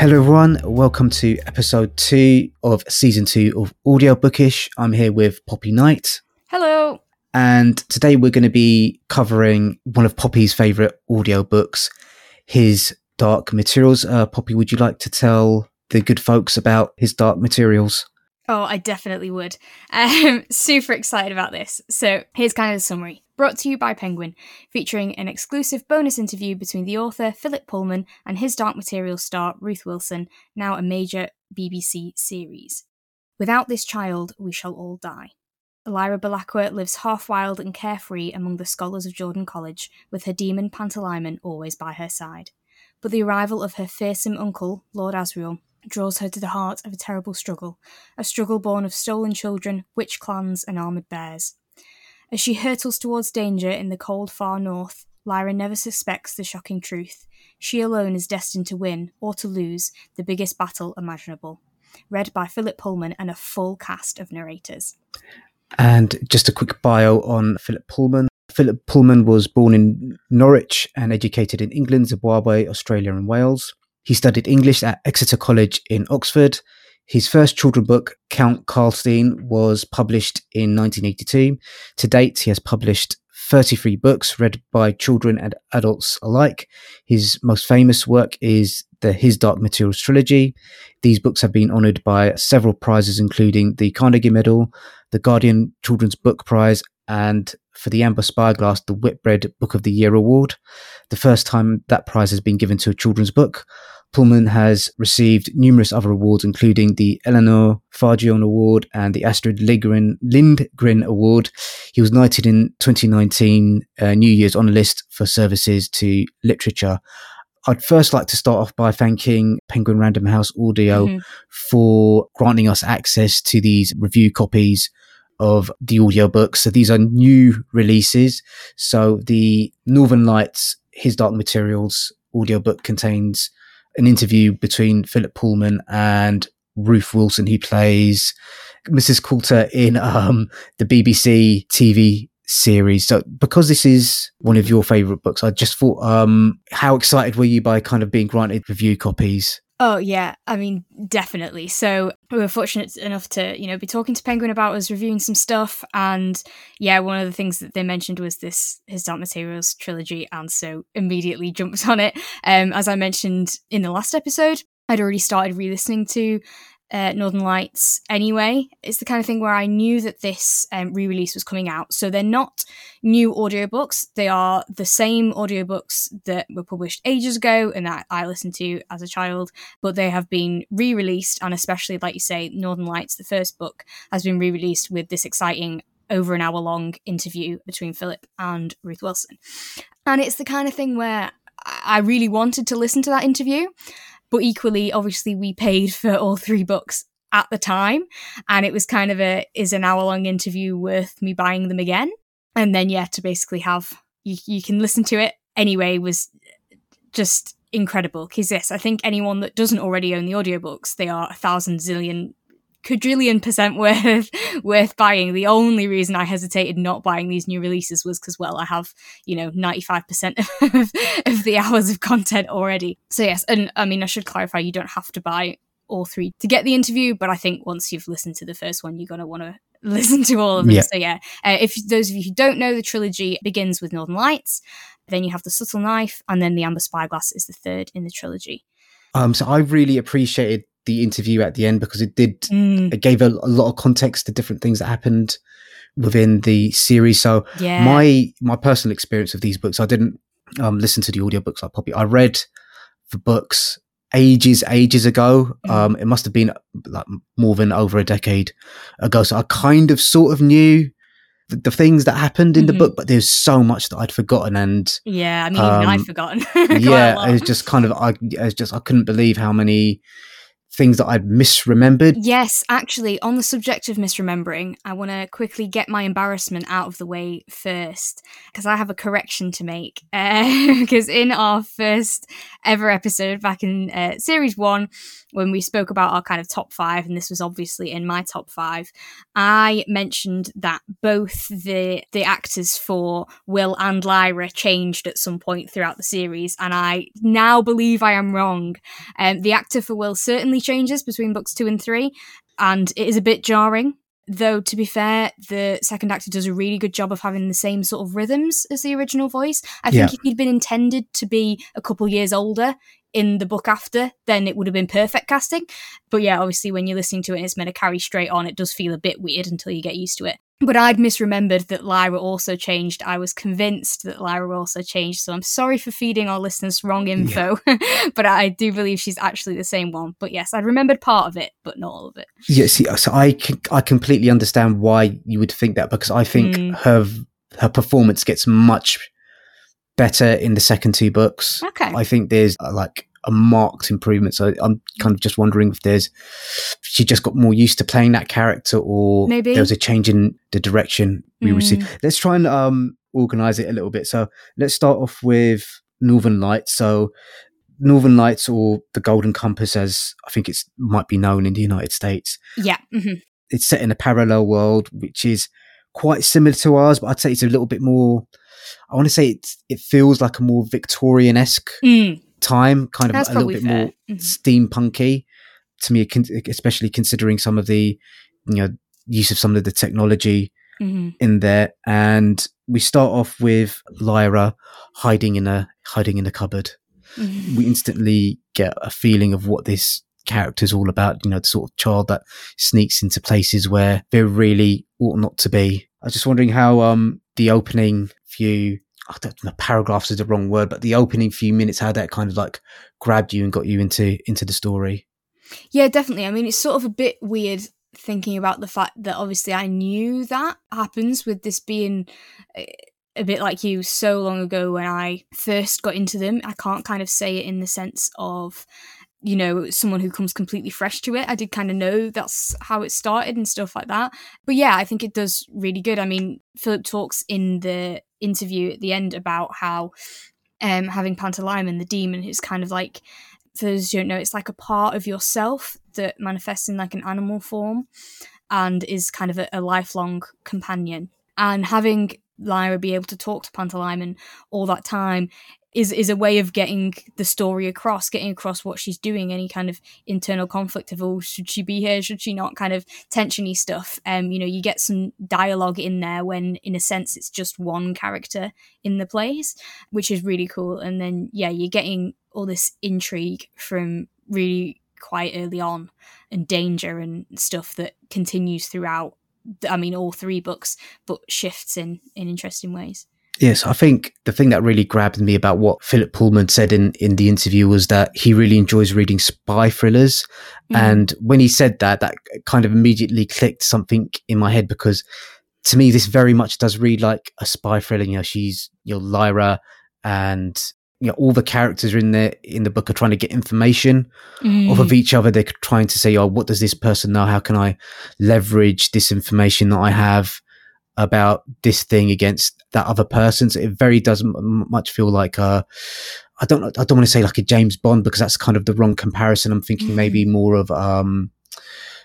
Hello, everyone. Welcome to episode two of season two of Audio Bookish. I'm here with Poppy Knight. Hello. And today we're going to be covering one of Poppy's favorite audio books, His Dark Materials. Uh, Poppy, would you like to tell the good folks about His Dark Materials? Oh, I definitely would. Um, super excited about this. So here's kind of the summary. Brought to you by Penguin, featuring an exclusive bonus interview between the author Philip Pullman and his Dark Materials star Ruth Wilson, now a major BBC series. Without this child, we shall all die. Lyra Belacqua lives half wild and carefree among the scholars of Jordan College, with her demon Pantalaimon always by her side. But the arrival of her fearsome uncle, Lord Asriel, draws her to the heart of a terrible struggle, a struggle born of stolen children, witch clans, and armoured bears. As she hurtles towards danger in the cold far north, Lyra never suspects the shocking truth. She alone is destined to win, or to lose, the biggest battle imaginable. Read by Philip Pullman and a full cast of narrators. And just a quick bio on Philip Pullman. Philip Pullman was born in Norwich and educated in England, Zimbabwe, Australia, and Wales. He studied English at Exeter College in Oxford. His first children book, Count Karlstein, was published in 1982. To date, he has published 33 books read by children and adults alike. His most famous work is the His Dark Materials trilogy. These books have been honoured by several prizes, including the Carnegie Medal, the Guardian Children's Book Prize, and for the Amber Spyglass, the Whitbread Book of the Year Award. The first time that prize has been given to a children's book. Pullman has received numerous other awards, including the Eleanor Farjeon Award and the Astrid Lindgren, Lindgren Award. He was knighted in 2019 uh, New Year's on a list for services to literature. I'd first like to start off by thanking Penguin Random House Audio mm-hmm. for granting us access to these review copies of the audiobooks. So these are new releases. So the Northern Lights, His Dark Materials audiobook contains an interview between Philip Pullman and Ruth Wilson, who plays Mrs. Coulter in um, the BBC TV series. So, because this is one of your favorite books, I just thought, um, how excited were you by kind of being granted review copies? Oh yeah, I mean definitely. So we were fortunate enough to, you know, be talking to Penguin about us reviewing some stuff, and yeah, one of the things that they mentioned was this his Dark Materials trilogy, and so immediately jumped on it. Um, as I mentioned in the last episode, I'd already started re-listening to uh, Northern Lights anyway. It's the kind of thing where I knew that this um, re release was coming out. So they're not new audiobooks, they are the same audiobooks that were published ages ago and that I listened to as a child, but they have been re released. And especially, like you say, Northern Lights, the first book, has been re released with this exciting over an hour long interview between Philip and Ruth Wilson. And it's the kind of thing where I really wanted to listen to that interview. But equally, obviously, we paid for all three books at the time. And it was kind of a is an hour long interview worth me buying them again? And then, yeah, to basically have you, you can listen to it anyway was just incredible. Because, yes, I think anyone that doesn't already own the audiobooks, they are a thousand zillion quadrillion percent worth worth buying. The only reason I hesitated not buying these new releases was because, well, I have you know ninety five percent of the hours of content already. So yes, and I mean I should clarify, you don't have to buy all three to get the interview, but I think once you've listened to the first one, you're gonna want to listen to all of them. Yeah. So yeah, uh, if those of you who don't know, the trilogy begins with Northern Lights, then you have the Subtle Knife, and then the Amber Spyglass is the third in the trilogy. Um, so I really appreciated the interview at the end because it did mm. it gave a, a, lot of context to different things that happened within the series. So yeah. my my personal experience of these books, I didn't um, listen to the audiobooks like Poppy. I read the books ages ages ago. Mm. Um, it must have been like more than over a decade ago. So I kind of sort of knew the, the things that happened in mm-hmm. the book, but there's so much that I'd forgotten. And yeah, I mean, um, I've forgotten. yeah, it was just kind of I, it's just I couldn't believe how many things that I'd misremembered. Yes, actually, on the subject of misremembering, I want to quickly get my embarrassment out of the way first because I have a correction to make. Because uh, in our first ever episode back in uh, series one, when we spoke about our kind of top five, and this was obviously in my top five, I mentioned that both the the actors for Will and Lyra changed at some point throughout the series, and I now believe I am wrong. Um, the actor for Will certainly changes between books two and three, and it is a bit jarring. Though, to be fair, the second actor does a really good job of having the same sort of rhythms as the original voice. I think yeah. if he'd been intended to be a couple years older, in the book after, then it would have been perfect casting. But yeah, obviously, when you're listening to it and it's meant to carry straight on, it does feel a bit weird until you get used to it. But I'd misremembered that Lyra also changed. I was convinced that Lyra also changed. So I'm sorry for feeding our listeners wrong info, yeah. but I do believe she's actually the same one. But yes, I'd remembered part of it, but not all of it. Yeah, see, so I, I completely understand why you would think that because I think mm. her her performance gets much better in the second two books. Okay. I think there's uh, like a marked improvement. So I'm kind of just wondering if there's she just got more used to playing that character, or maybe there was a change in the direction we mm. received. Let's try and um, organize it a little bit. So let's start off with Northern Lights. So Northern Lights, or the Golden Compass, as I think it's might be known in the United States. Yeah. Mm-hmm. It's set in a parallel world, which is quite similar to ours, but I'd say it's a little bit more I want to say it, it feels like a more Victorian esque mm. time, kind of That's a little bit fair. more mm-hmm. steampunky to me, especially considering some of the you know use of some of the technology mm-hmm. in there. And we start off with Lyra hiding in a hiding in a cupboard. Mm-hmm. We instantly get a feeling of what this character is all about. You know, the sort of child that sneaks into places where they really ought not to be. I was just wondering how um the opening few I don't know paragraphs is the wrong word, but the opening few minutes how that kind of like grabbed you and got you into into the story. Yeah, definitely. I mean, it's sort of a bit weird thinking about the fact that obviously I knew that happens with this being eh, a bit like you so long ago when I first got into them. I can't kind of say it in the sense of you know, someone who comes completely fresh to it. I did kind of know that's how it started and stuff like that. But yeah, I think it does really good. I mean, Philip talks in the interview at the end about how um, having Pantalaimon, the demon, is kind of like, for those who don't know, it's like a part of yourself that manifests in like an animal form and is kind of a, a lifelong companion. And having Lyra be able to talk to Pantalaimon all that time is is a way of getting the story across, getting across what she's doing, any kind of internal conflict of oh, should she be here, should she not, kind of tensiony stuff. Um, you know, you get some dialogue in there when, in a sense, it's just one character in the plays, which is really cool. And then yeah, you're getting all this intrigue from really quite early on, and danger and stuff that continues throughout. I mean, all three books, but shifts in in interesting ways. Yes, I think the thing that really grabbed me about what Philip Pullman said in, in the interview was that he really enjoys reading spy thrillers. Mm. And when he said that, that kind of immediately clicked something in my head because to me, this very much does read like a spy thriller. You know, she's, your know, Lyra and, you know, all the characters in the, in the book are trying to get information mm. off of each other. They're trying to say, oh, what does this person know? How can I leverage this information that I have? About this thing against that other person. So it very doesn't much feel like uh, I don't I don't want to say like a James Bond because that's kind of the wrong comparison. I'm thinking mm-hmm. maybe more of um,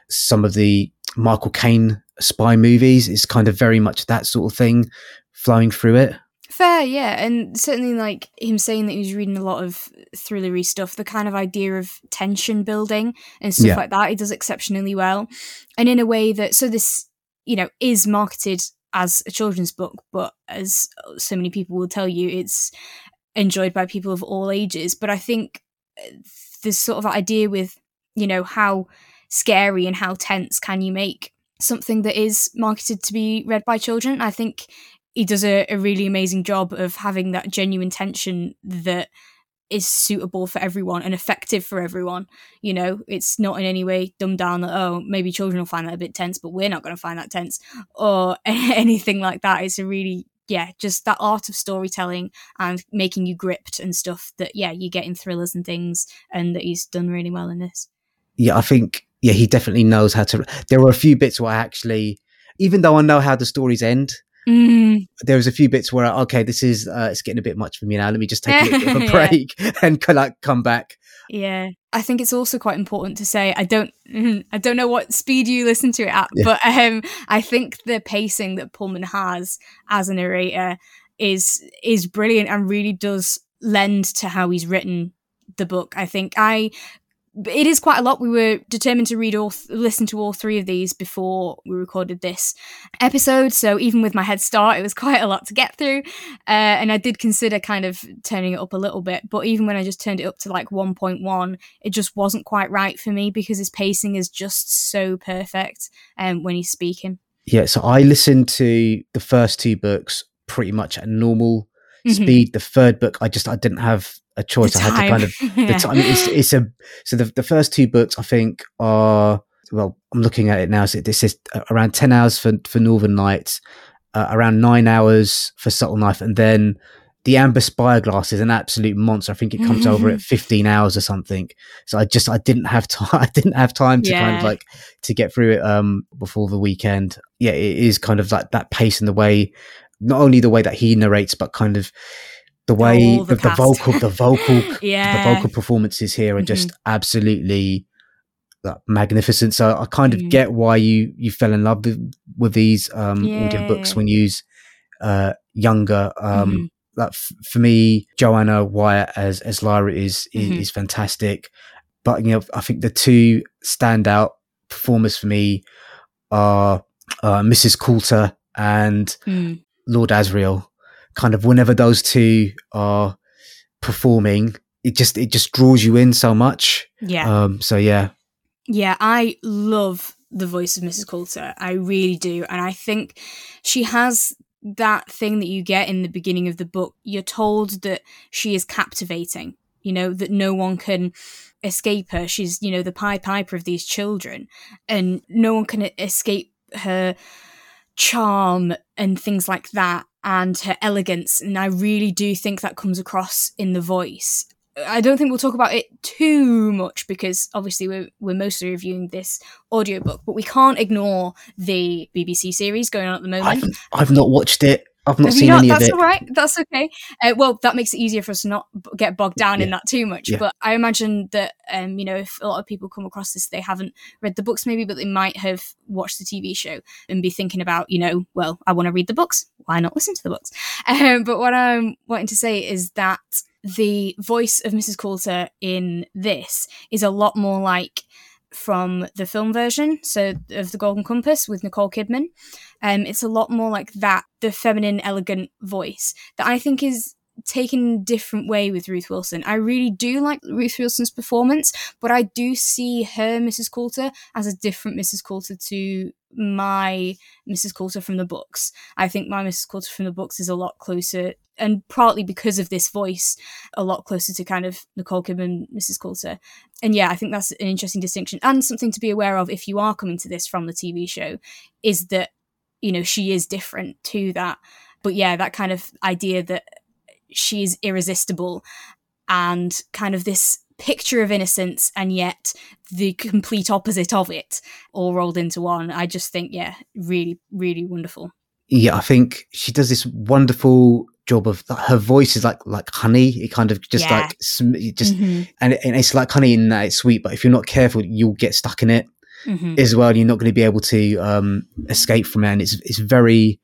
some of the Michael Caine spy movies. It's kind of very much that sort of thing flowing through it. Fair, yeah, and certainly like him saying that he was reading a lot of thrillery stuff, the kind of idea of tension building and stuff yeah. like that, he does exceptionally well, and in a way that so this you know is marketed as a children's book, but as so many people will tell you, it's enjoyed by people of all ages. But I think uh, this sort of idea with, you know, how scary and how tense can you make something that is marketed to be read by children? I think he does a, a really amazing job of having that genuine tension that is suitable for everyone and effective for everyone. You know, it's not in any way dumbed down that, oh, maybe children will find that a bit tense, but we're not going to find that tense or anything like that. It's a really, yeah, just that art of storytelling and making you gripped and stuff that, yeah, you get in thrillers and things and that he's done really well in this. yeah, I think yeah, he definitely knows how to. There were a few bits where I actually, even though I know how the stories end, Mm, there was a few bits where okay, this is uh, it's getting a bit much for me now. Let me just take a little bit of a Yeah. break and kind of come back. yeah, I think it's also quite important to say I don't I don't know what speed you listen to it at, Yeah. but um, I think the pacing that Pullman has as a narrator is is brilliant and really does lend to how he's written the book. I think I it is quite a lot. We were determined to read all, th- listen to all three of these before we recorded this episode. So even with my head start, it was quite a lot to get through. Uh, and I did consider kind of turning it up a little bit. But even when I just turned it up to like 1.1, it just wasn't quite right for me because his pacing is just so perfect um, when he's speaking. Yeah, so I listened to the first two books pretty much at normal Mhm. speed. The third book, I just I didn't have a choice. The I had to kind of the Yeah. time. It's, it's a so the the first two books I think are well. I'm looking at it now. So this is around ten hours for for Northern Lights, uh, around nine hours for Subtle Knife, and then the Amber Spyglass is an absolute monster. I think it comes over at 15 hours or something. So I just I didn't have time. I didn't have time to kind of like to get through it um before the weekend. Yeah, it is kind of like that pace and the way, not only the way that he narrates, but kind of the way All the, the the vocal the vocal yeah. the vocal performances here are just Mm-hmm. absolutely like, magnificent. So I kind of Mm. get why you you fell in love with, with these um audio books when you was uh younger. Um Mhm. like f- for me, Joanna Wyatt as as Lyra is is, Mhm. is fantastic. But you know, I think the two standout performers for me are uh, Mrs. Coulter and Mm. Lord Asriel. Kind of whenever those two are performing, it just it just draws you in so much. Yeah. Um, so yeah, Yeah, I love the voice of Mrs. Coulter. I really do. And I think she has that thing that you get in the beginning of the book. You're told that she is captivating, you know, that no one can escape her. She's, you know, the Pied Piper of these children, and no one can escape her charm and things like that and her elegance. And I really do think that comes across in the voice. I don't think we'll talk about it too much because obviously we're we're mostly reviewing this audiobook, but we can't ignore the BBC series going on at the moment. I've I've not watched it. I've not Have seen not? any That's of it. all right. That's okay. Uh, well, that makes it easier for us to not b- get bogged down in that too much. Yeah. But I imagine that, um, you know, if a lot of people come across this, they haven't read the books maybe, but they might have watched the TV show and be thinking about, you know, well, I want to read the books. Why not listen to the books? Um, but what I'm wanting to say is that the voice of Mrs. Coulter in this is a lot more like from the film version, so of the Golden Compass with Nicole Kidman. Um, it's a lot more like that, the feminine, elegant voice that I think is taken a different way with Ruth Wilson. I really do like Ruth Wilson's performance, but I do see her Mrs. Coulter as a different Mrs. Coulter to my Mrs. Coulter from the books. I think my Mrs. Coulter from the books is a lot closer, and partly because of this voice, a lot closer to kind of Nicole Kidman, Mrs. Coulter. And yeah, I think that's an interesting distinction and something to be aware of if you are coming to this from the TV show, is that you know she is different to that. But yeah, that kind of idea that she is irresistible and kind of this picture of innocence and yet the complete opposite of it all rolled into one. I just think, yeah, really, really wonderful. Yeah, I think she does this wonderful job of her voice is like like honey. It kind of just Yeah. like just Mhm, and, and it's like honey in that it's sweet, but if you're not careful, you'll get stuck in it mhm. as well. You're not going to be able to um, escape from it, and it's it's very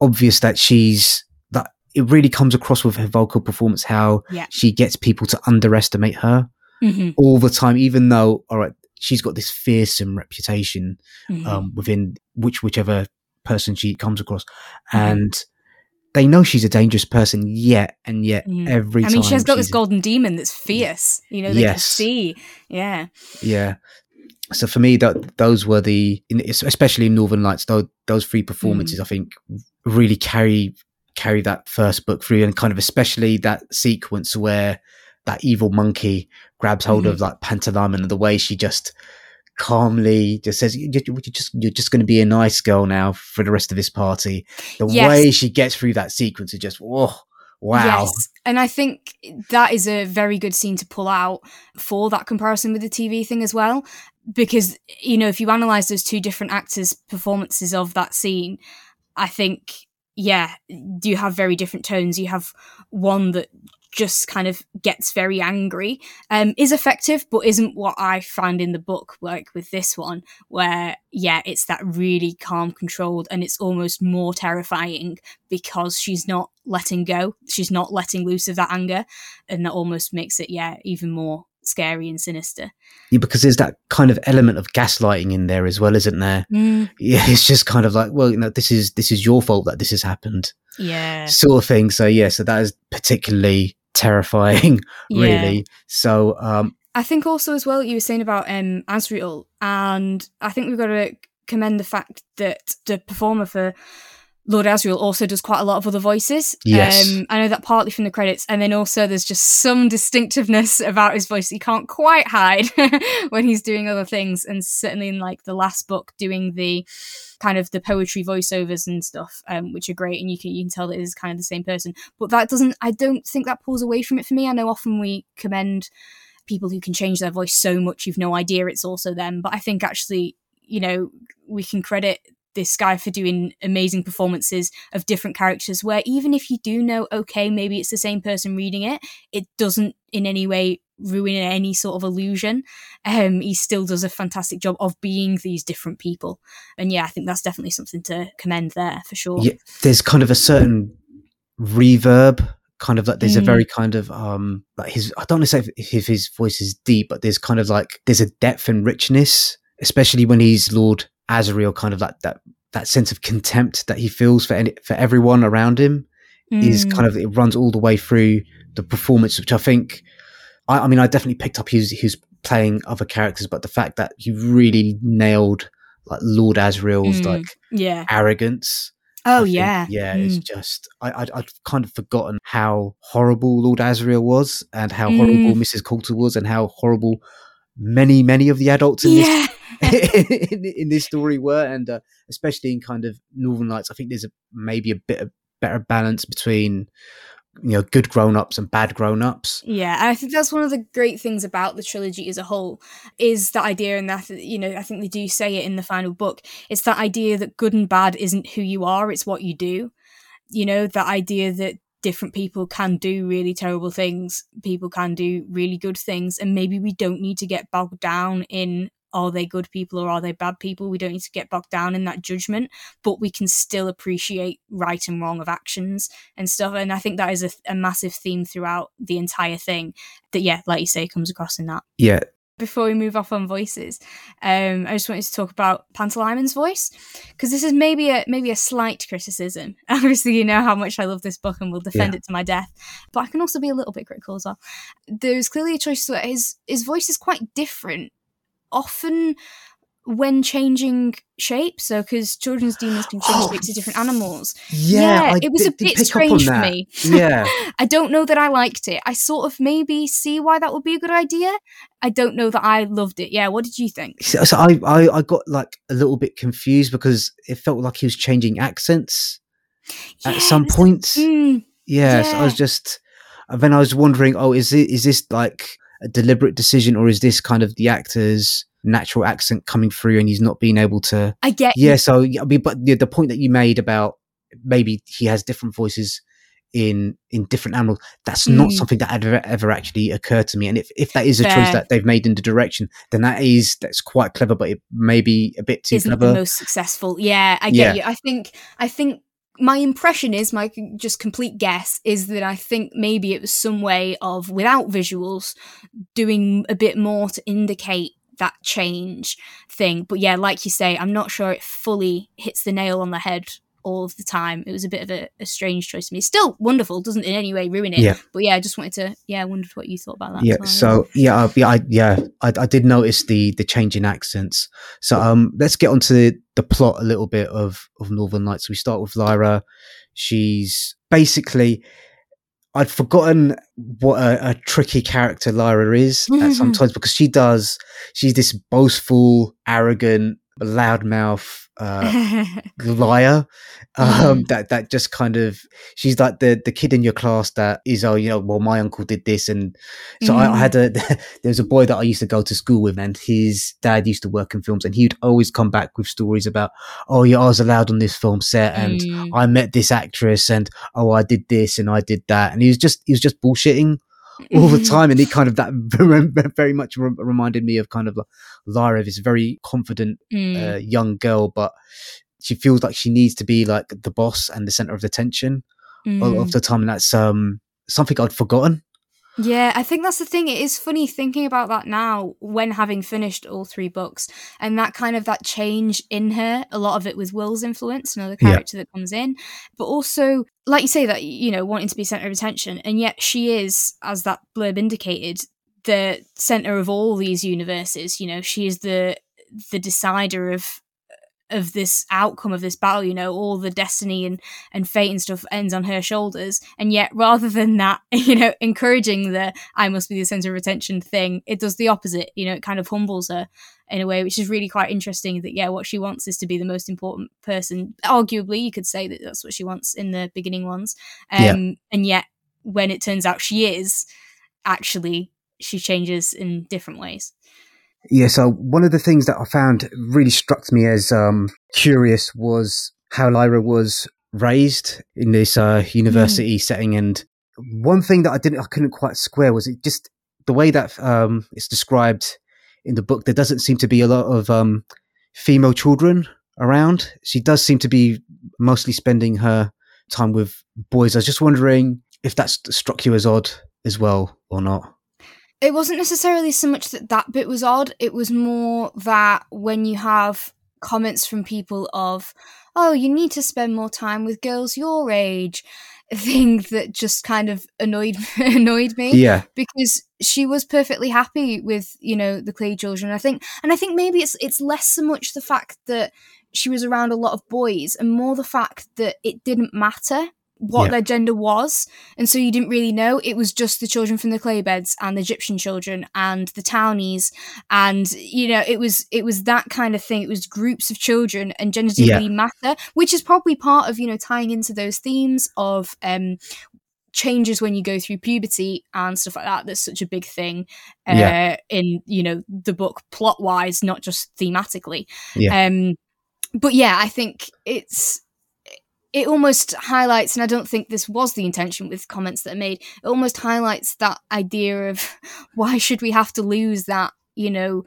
obvious that she's it really comes across with her vocal performance how Yeah. she gets people to underestimate her Mhm, all the time, even though all right, she's got this fearsome reputation mhm. um, within which whichever person she comes across, Mhm. and they know she's a dangerous person. Yet and yet, Mhm. every I mean, she has got this golden demon that's fierce. You know, they Yes. can see. Yeah. Yeah. So for me, that those were the, especially in Northern Lights, those those three performances, Mm. I think, really carry carry that first book through, and kind of especially that sequence where that evil monkey grabs hold Mm-hmm. of like Pantalaimon and the way she just calmly just says, "You- you- "You're just you're just going to be a nice girl now for the rest of this party." The Yes. way she gets through that sequence is just, oh, wow. Yes. And I think that is a very good scene to pull out for that comparison with the TV thing as well. Because, you know, if you analyze those two different actors' performances of that scene, I think, yeah, you have very different tones. You have one that just kind of gets very angry um is effective but isn't what i find in the book like with this one where yeah it's that really calm controlled and it's almost more terrifying because she's not letting go she's not letting loose of that anger and that almost makes it yeah even more scary and sinister yeah because there's that kind of element of gaslighting in there as well isn't there mm. yeah it's just kind of like well you know this is this is your fault that this has happened yeah sort of thing so yeah so that is particularly terrifying, really. Yeah. So, um, I think also as well, you were saying about um, Asriel, and I think we've got to commend the fact that the performer for Lord Asriel also does quite a lot of other voices. Yes. Um, I know that partly from the credits, and then also there's just some distinctiveness about his voice he can't quite hide when he's doing other things, and certainly in like the last book, doing the kind of the poetry voiceovers and stuff, um, which are great, and you can you can tell that it is kind of the same person. But that doesn't, I don't think that pulls away from it for me. I know often we commend people who can change their voice so much you've no idea it's also them, but I think actually, you know, we can credit this guy for doing amazing performances of different characters where even if you do know okay maybe it's the same person reading it it doesn't in any way ruin any sort of illusion. Um he still does a fantastic job of being these different people. And yeah i think that's definitely something to commend there for sure. Yeah there's kind of a certain reverb kind of like there's mm. a very kind of um like his i don't want to say if, if his voice is deep but there's kind of like there's a depth and richness especially when he's lord Asriel kind of like that that sense of contempt that he feels for any, for everyone around him mm. is kind of it runs all the way through the performance, which I think I, I mean I definitely picked up he was playing other characters, but the fact that he really nailed like Lord Asriel's mm. like yeah arrogance. Oh yeah, yeah. Mm. It's just I I'd, I'd, kind of forgotten how horrible Lord Asriel was, and how horrible Mrs. Mm. Coulter was, and how horrible many many of the adults in yeah. this in, in, this story were and uh, especially in kind of northern lights i think there's a, maybe a bit of better balance between you know good grown-ups and bad grown-ups yeah and i think that's one of the great things about the trilogy as a whole is that idea and that you know i think they do say it in the final book it's that idea that good and bad isn't who you are it's what you do you know that idea that different people can do really terrible things. People can do really good things. And maybe we don't need to get bogged down in are they good people or are they bad people? We don't need to get bogged down in that judgment, but we can still appreciate right and wrong of actions and stuff. And I think that is a, a massive theme throughout the entire thing that, yeah, like you say, comes across in that. Yeah, before we move off on voices, um, I just wanted to talk about Pantalaimon voice because this is maybe a maybe a slight criticism. Obviously, you know how much I love this book and will defend yeah. it to my death, but I can also be a little bit critical as well. There's clearly a choice where his his voice is quite different. Often when changing shape. So, because children's demons can change oh, shape to different animals. Yeah, yeah it was a bit strange for me. Yeah. I don't know that I liked it. I sort of maybe see why that would be a good idea. I don't know that I loved it. Yeah, what did you think? So, so I, I, I got like a little bit confused because it felt like he was changing accents yeah, at some points. Mm, yeah, yeah. So I was just, then I was wondering, oh, is it is this like a deliberate decision or is this kind of the actors? Natural accent coming through and he's not being able to I get yeah you. so I mean but the, the point that you made about maybe he has different voices in in different animals that's mm. not something that ever, ever actually occurred to me and if, if that is a Fair. choice that they've made in the direction then that is that's quite clever but it may be a bit too Isn't clever the most successful yeah i get yeah. you i think i think my impression is my just complete guess is that I think maybe it was some way of without visuals doing a bit more to indicate that change thing. But yeah, like you say, I'm not sure it fully hits the nail on the head all of the time. It was a bit of a, a strange choice to me. still wonderful, doesn't in any way ruin it. Yeah. But yeah, I just wanted to yeah, I wondered what you thought about that. Yeah. Well. So yeah, uh, yeah, I, yeah, I, I, did notice the the change in accents. So um, let's get onto the, the plot a little bit of of Northern Lights. We start with Lyra. She's basically I'd forgotten what a, a tricky character Lyra is at sometimes mm-hmm. because she does. She's this boastful, arrogant, loudmouth uh, liar. Um, that that just kind of she's like the the kid in your class that is oh you know well my uncle did this. And so I, I had a there was a boy that I used to go to school with and his dad used to work in films and he'd always come back with stories about oh yeah I was allowed on this film set and Mm. I met this actress and oh I did this and I did that. And he was just he was just bullshitting all the time and he kind of that very much re- reminded me of kind of like Lyra this very confident Mm. uh, young girl but she feels like she needs to be like the boss and the center of attention Mm. of the time and that's um something I'd forgotten Yeah, I think that's the thing. It is funny thinking about that now when having finished all three books and that kind of that change in her, a lot of it with Will's influence, another Yeah. character that comes in, but also like you say that you know wanting to be center of attention and yet she is as that blurb indicated the center of all these universes, you know, she is the the decider of of this outcome of this battle you know all the destiny and and fate and stuff ends on her shoulders. And yet rather than that you know encouraging the i must be the center of attention thing it does the opposite. You know it kind of humbles her in a way which is really quite interesting that yeah what she wants is to be the most important person. Arguably you could say that that's what she wants in the beginning ones. Um Yeah. and yet when it turns out she is actually she changes in different ways Yeah, so one of the things that I found really struck me as um, curious was how Lyra was raised in this uh, university setting, and one thing that I didn't, I couldn't quite square was it just the way that um, it's described in the book. There doesn't seem to be a lot of um, female children around. She does seem to be mostly spending her time with boys. I was just wondering if that struck you as odd as well or not. It wasn't necessarily so much that that bit was odd it was more that when you have comments from people of oh you need to spend more time with girls your age thing that just kind of annoyed annoyed me Yeah, because she was perfectly happy with you know the clay children i think and i think maybe it's it's less so much the fact that she was around a lot of boys and more the fact that it didn't matter what Yeah. their gender was and so you didn't really know it was just the children from the clay beds and the egyptian children and the townies and you know it was it was that kind of thing it was groups of children and gender didn't Yeah. really matter which is probably part of you know tying into those themes of um changes when you go through puberty and stuff like that that's such a big thing uh, Yeah. in you know the book plot wise not just thematically um but yeah i think it's it almost highlights and i don't think this was the intention with comments that are made it almost highlights that idea of why should we have to lose that you know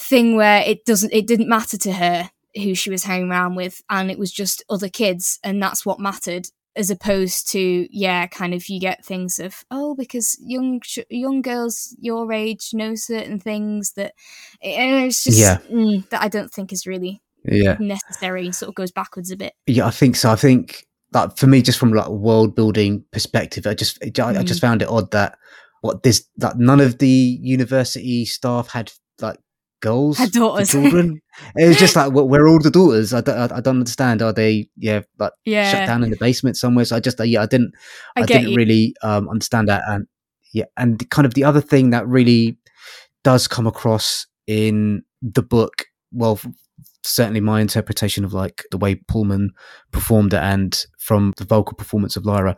thing where it doesn't it didn't matter to her who she was hanging around with and it was just other kids and that's what mattered as opposed to yeah kind of you get things of oh because young young girls your age know certain things that and it's just Yeah. mm, that i don't think is really yeah. necessary sort of goes backwards a bit Yeah, I think so. I think like for me, just from like a world building perspective, I just I, I just found it odd that what this that none of the university staff had like girls, Had daughters. children. it was just like, well, where are all the daughters? I don't, I, I don't understand. Are they yeah like yeah shut down in the basement somewhere? So I just yeah, I didn't i, I, didn't you really um, understand that. And yeah, and kind of the other thing that really does come across in the book, well, certainly my interpretation of like the way Pullman performed it and from the vocal performance of Lyra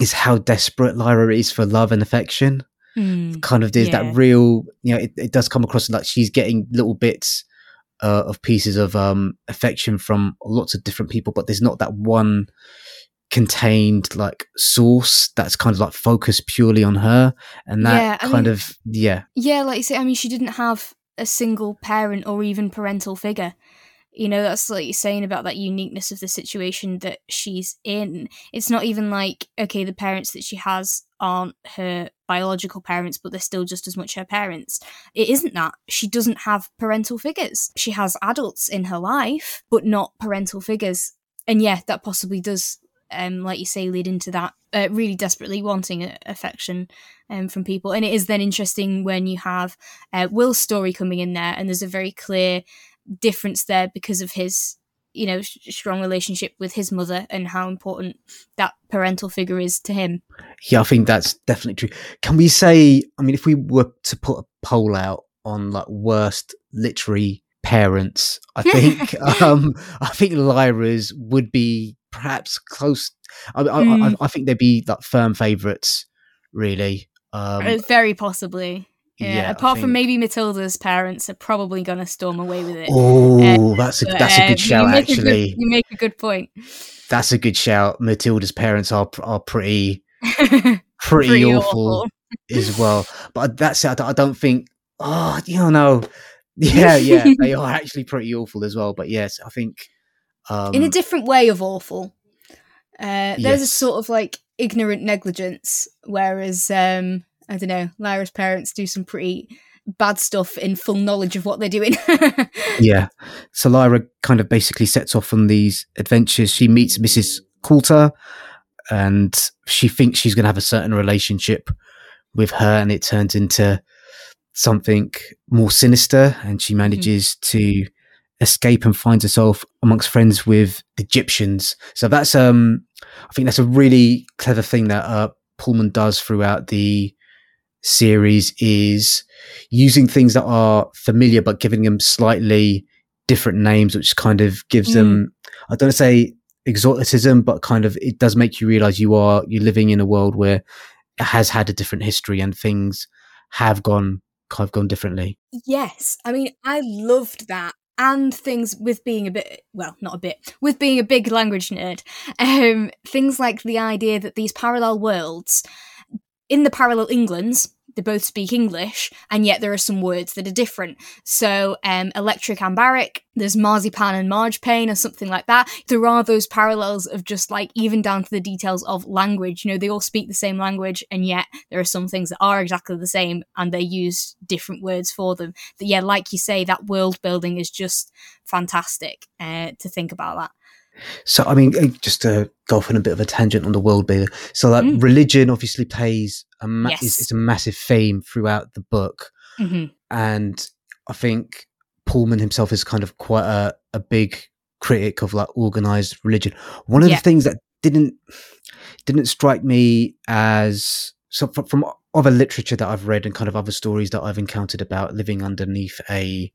is how desperate Lyra is for love and affection. Mm, Kind of there's Yeah. that real, you know, it, it does come across like she's getting little bits uh, of pieces of um, affection from lots of different people, but there's not that one contained like source that's kind of like focused purely on her and that Yeah, kind mean- of yeah yeah like you say i mean she didn't have a single parent or even parental figure you know that's like you're saying about that uniqueness of the situation that she's in. It's not even like okay the parents that she has aren't her biological parents but they're still just as much her parents. It isn't that. She doesn't have parental figures. She has adults in her life but not parental figures. And yeah that possibly does um like you say lead into that uh, really desperately wanting a- affection um, from people. And it is then interesting when you have uh, will's story coming in there and there's a very clear difference there because of his you know sh- strong relationship with his mother and how important that parental figure is to him yeah i think that's definitely true can we say i mean if we were to put a poll out on like worst literary parents. I think um, I think Lyra's would be perhaps close. I, Mm. I, I, I think they'd be like firm favourites, really. Um, Uh, Very possibly. Yeah. yeah, Apart from maybe Matilda's parents are probably going to storm away with it. Oh, that's a But, that's a uh, good shout. you make a good- Actually, you make a good point. that's a good shout. Matilda's parents are are pretty pretty, Pretty awful, awful. as well. But that's it. I don't- I don't think. Oh, you know. Yeah, yeah, they are actually pretty awful as well. But yes, I think. Um, In a different way of awful. Uh, there's a sort of like ignorant negligence, whereas um, I don't know, Lyra's parents do some pretty bad stuff in full knowledge of what they're doing. yeah. So Lyra kind of basically sets off on these adventures. She meets Mrs. Coulter and she thinks she's going to have a certain relationship with her, and it turns into something more sinister. And she manages to escape and finds herself amongst friends with Egyptians. So that's, um, I think that's a really clever thing that uh, Pullman does throughout the series is using things that are familiar but giving them slightly different names, which kind of gives them I don't say exoticism, but kind of it does make you realize you are you're living in a world where it has had a different history and things have gone kind of gone differently. Yes, I mean, I loved that. And things with being a bit, well, not a bit, with being a big language nerd, um, things like the idea that these parallel worlds, in the parallel Englands, they both speak English, and yet there are some words that are different. So, um, electric and baric, there's marzipan and marchpane, or something like that. There are those parallels of just like, even down to the details of language. You know, they all speak the same language, and yet there are some things that are exactly the same, and they use different words for them. But yeah, like you say, that world building is just fantastic uh, to think about that. So I mean, eh, just to go off on a bit of a tangent on the world building. So like Mm. religion obviously plays a ma- is, Yes. is a massive theme throughout the book. hmm and I think Pullman himself is kind of quite a, a big critic of like organized religion. One of Yeah. the things that didn't didn't strike me as so from, from other literature that I've read and kind of other stories that I've encountered about living underneath a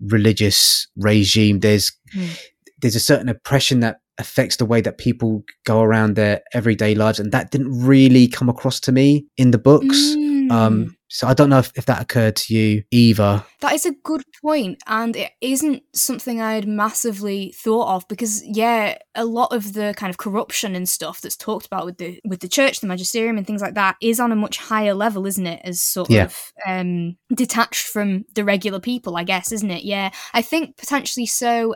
religious regime. There's Mm. There's a certain oppression that affects the way that people go around their everyday lives, and that didn't really come across to me in the books. Mm. Um, so I don't know if, if that occurred to you either. That is a good point, and it isn't something I had massively thought of because, yeah, a lot of the kind of corruption and stuff that's talked about with the with the church, the magisterium, and things like that is on a much higher level, isn't it? As sort Yeah. of um, detached from the regular people, I guess, isn't it? Yeah, I think potentially so.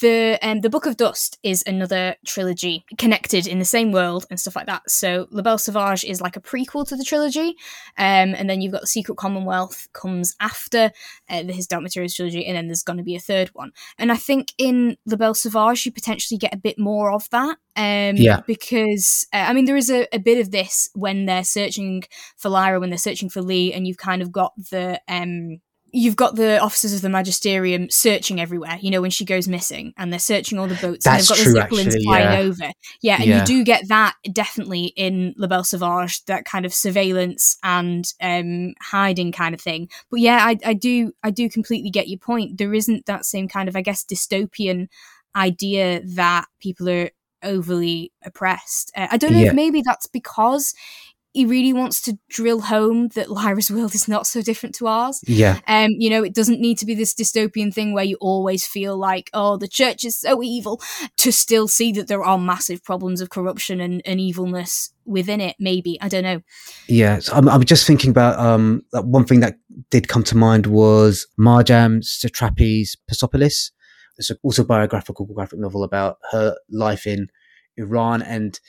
The um, the Book of Dust is another trilogy connected in the same world and stuff like that. So La Belle Sauvage is like a prequel to the trilogy, um, and then you've got the Secret Commonwealth comes after uh, the His Dark Materials trilogy, and then there's going to be a third one. And I think in La Belle Sauvage you potentially get a bit more of that. Um, Yeah. Because uh, I mean, there is a, a bit of this when they're searching for Lyra, when they're searching for Lee, and you've kind of got the um, you've got the officers of the magisterium searching everywhere. You know, when she goes missing, and they're searching all the boats. That's and they've got true, the zeppelins flying yeah. over. Yeah, and Yeah. you do get that definitely in La Belle Sauvage, that kind of surveillance and um, hiding kind of thing. But yeah, I, I do I do completely get your point. There isn't that same kind of I guess dystopian idea that people are overly oppressed. Uh, I don't know Yeah. if maybe that's because he really wants to drill home that Lyra's world is not so different to ours. Yeah. Um, you know, it doesn't need to be this dystopian thing where you always feel like, oh, the church is so evil, to still see that there are massive problems of corruption and, and evilness within it, maybe. I don't know. Yeah, so I'm, I'm just thinking about um that one thing that did come to mind was Marjane Satrapi's Persepolis. It's a autobiographical graphic novel about her life in Iran, and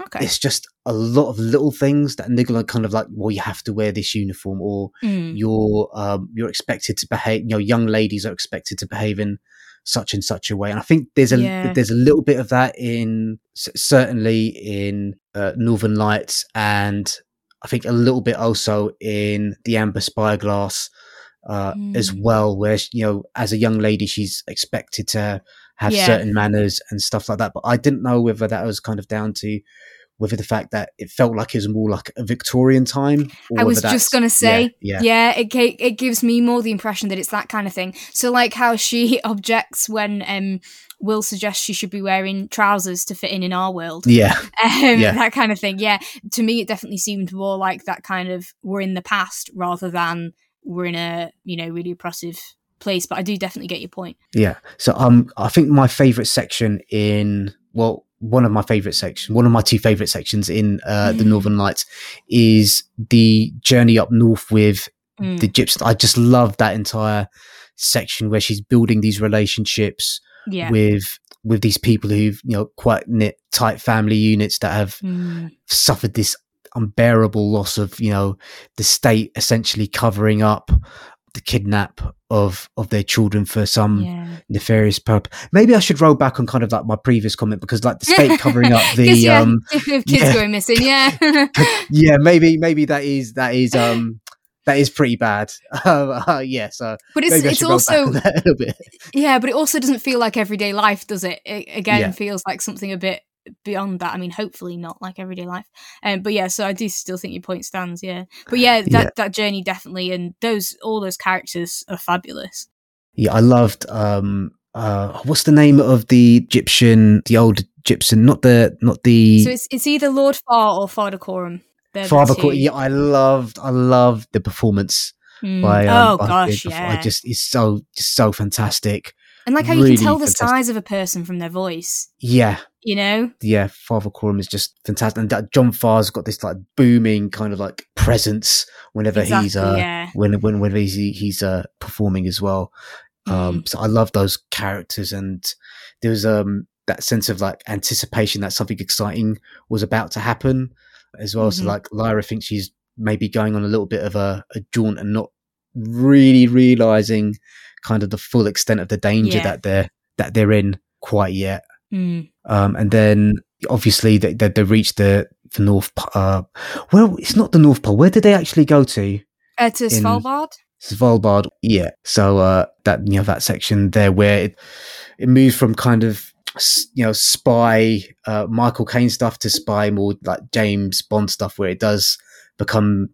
Okay. it's just a lot of little things that niggle kind of like, well, you have to wear this uniform, or Mm. you're um you're expected to behave. You know, young ladies are expected to behave in such and such a way, and I think there's a Yeah. there's a little bit of that in certainly in uh, Northern Lights and I think a little bit also in the Amber Spyglass uh, as Mm. well, where you know, as a young lady, she's expected to have Yeah. certain manners and stuff like that. But I didn't know whether that was kind of down to whether the fact that it felt like it was more like a Victorian time. I was just gonna say, yeah, yeah. yeah, it it gives me more the impression that it's that kind of thing. So like how she objects when um Will suggests she should be wearing trousers to fit in in our world. Yeah. Um, yeah. That kind of thing. Yeah. To me, it definitely seemed more like that kind of we're in the past rather than we're in a, you know, really oppressive place. But I do definitely get your point. Yeah. So um, I think my favorite section in, well, one of my favorite sections, one of my two favorite sections in uh, mm. the Northern Lights is the journey up north with mm. the gypsies. I just love that entire section where she's building these relationships yeah. with with these people who've you know quite knit tight family units that have mm. suffered this unbearable loss of you know the state essentially covering up the kidnap of of their children for some yeah. nefarious purpose. Maybe I should roll back on kind of like my previous comment because like the state covering up the yeah, um kids yeah. going missing, yeah. yeah, maybe maybe that is that is um that is pretty bad. Um, uh, yeah, so but it's it's also a little bit. Yeah, but it also doesn't feel like everyday life, does it? It again yeah. feels like something a bit beyond that. I mean, hopefully not like everyday life. Um, but yeah, so I do still think your point stands. Yeah, but yeah, that yeah. that journey definitely, and those all those characters are fabulous. Yeah, I loved. um uh What's the name of the Egyptian, the old Egyptian? Not the, not the. So it's it's either Lord Faa or Farder Coram. Father Court, yeah, I loved, I loved the performance mm. by. Um, oh by gosh, yeah! I just it's so just so fantastic. And like how really you can tell the fantastic. size of a person from their voice. Yeah. You know? Yeah, Father Coram is just fantastic. And that John Faa's got this like booming kind of like presence whenever exactly, he's uh yeah. when when whenever he's he's uh performing as well. Um mm. so I love those characters and there was um that sense of like anticipation that something exciting was about to happen as well. Mm-hmm. So like Lyra thinks she's maybe going on a little bit of a, a jaunt and not really realizing kind of the full extent of the danger yeah. that they're that they're in quite yet. Mm. Um, and then obviously they, they, they reach the the North. Uh, well, it's not the North Pole. Where did they actually go to? Uh, to Svalbard. Svalbard, yeah. So uh, that you know that section there where it, it moves from kind of you know spy uh, Michael Caine stuff to spy more like James Bond stuff, where it does become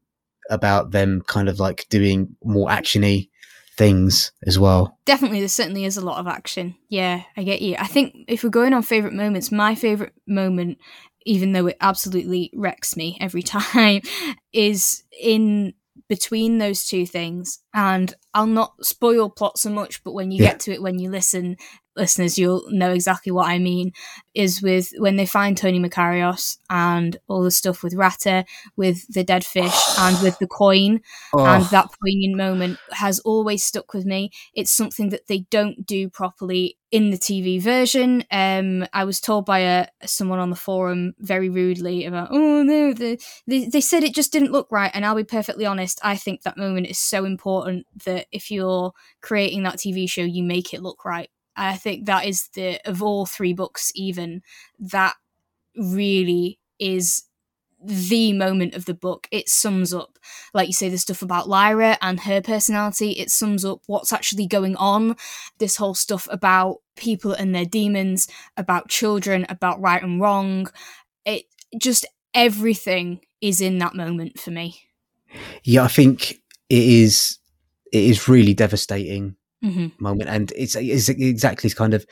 about them kind of like doing more actiony things as well. Definitely, there certainly is a lot of action. Yeah, I get you. I think if we're going on favorite moments, my favorite moment, even though it absolutely wrecks me every time, is in between those two things. And I'll not spoil plot so much, but when you yeah. get to it, when you listen, listeners, you'll know exactly what I mean, is with when they find Tony Makarios and all the stuff with Ratter, with the dead fish, and with the coin. Oh. And that poignant moment has always stuck with me. It's something that they don't do properly in the TV version. Um, I was told by a someone on the forum very rudely about, oh no, the, they, they said it just didn't look right. And I'll be perfectly honest, I think that moment is so important that if you're creating that TV show, you make it look right I think that is the of all three books, even that really is the moment of the book. It sums up, like you say, the stuff about Lyra and her personality. It sums up what's actually going on. This whole stuff about people and their demons, about children, about right and wrong. It just everything is in that moment for me. Yeah, I think it is. It is really devastating mm-hmm. moment, and it's, it's exactly kind of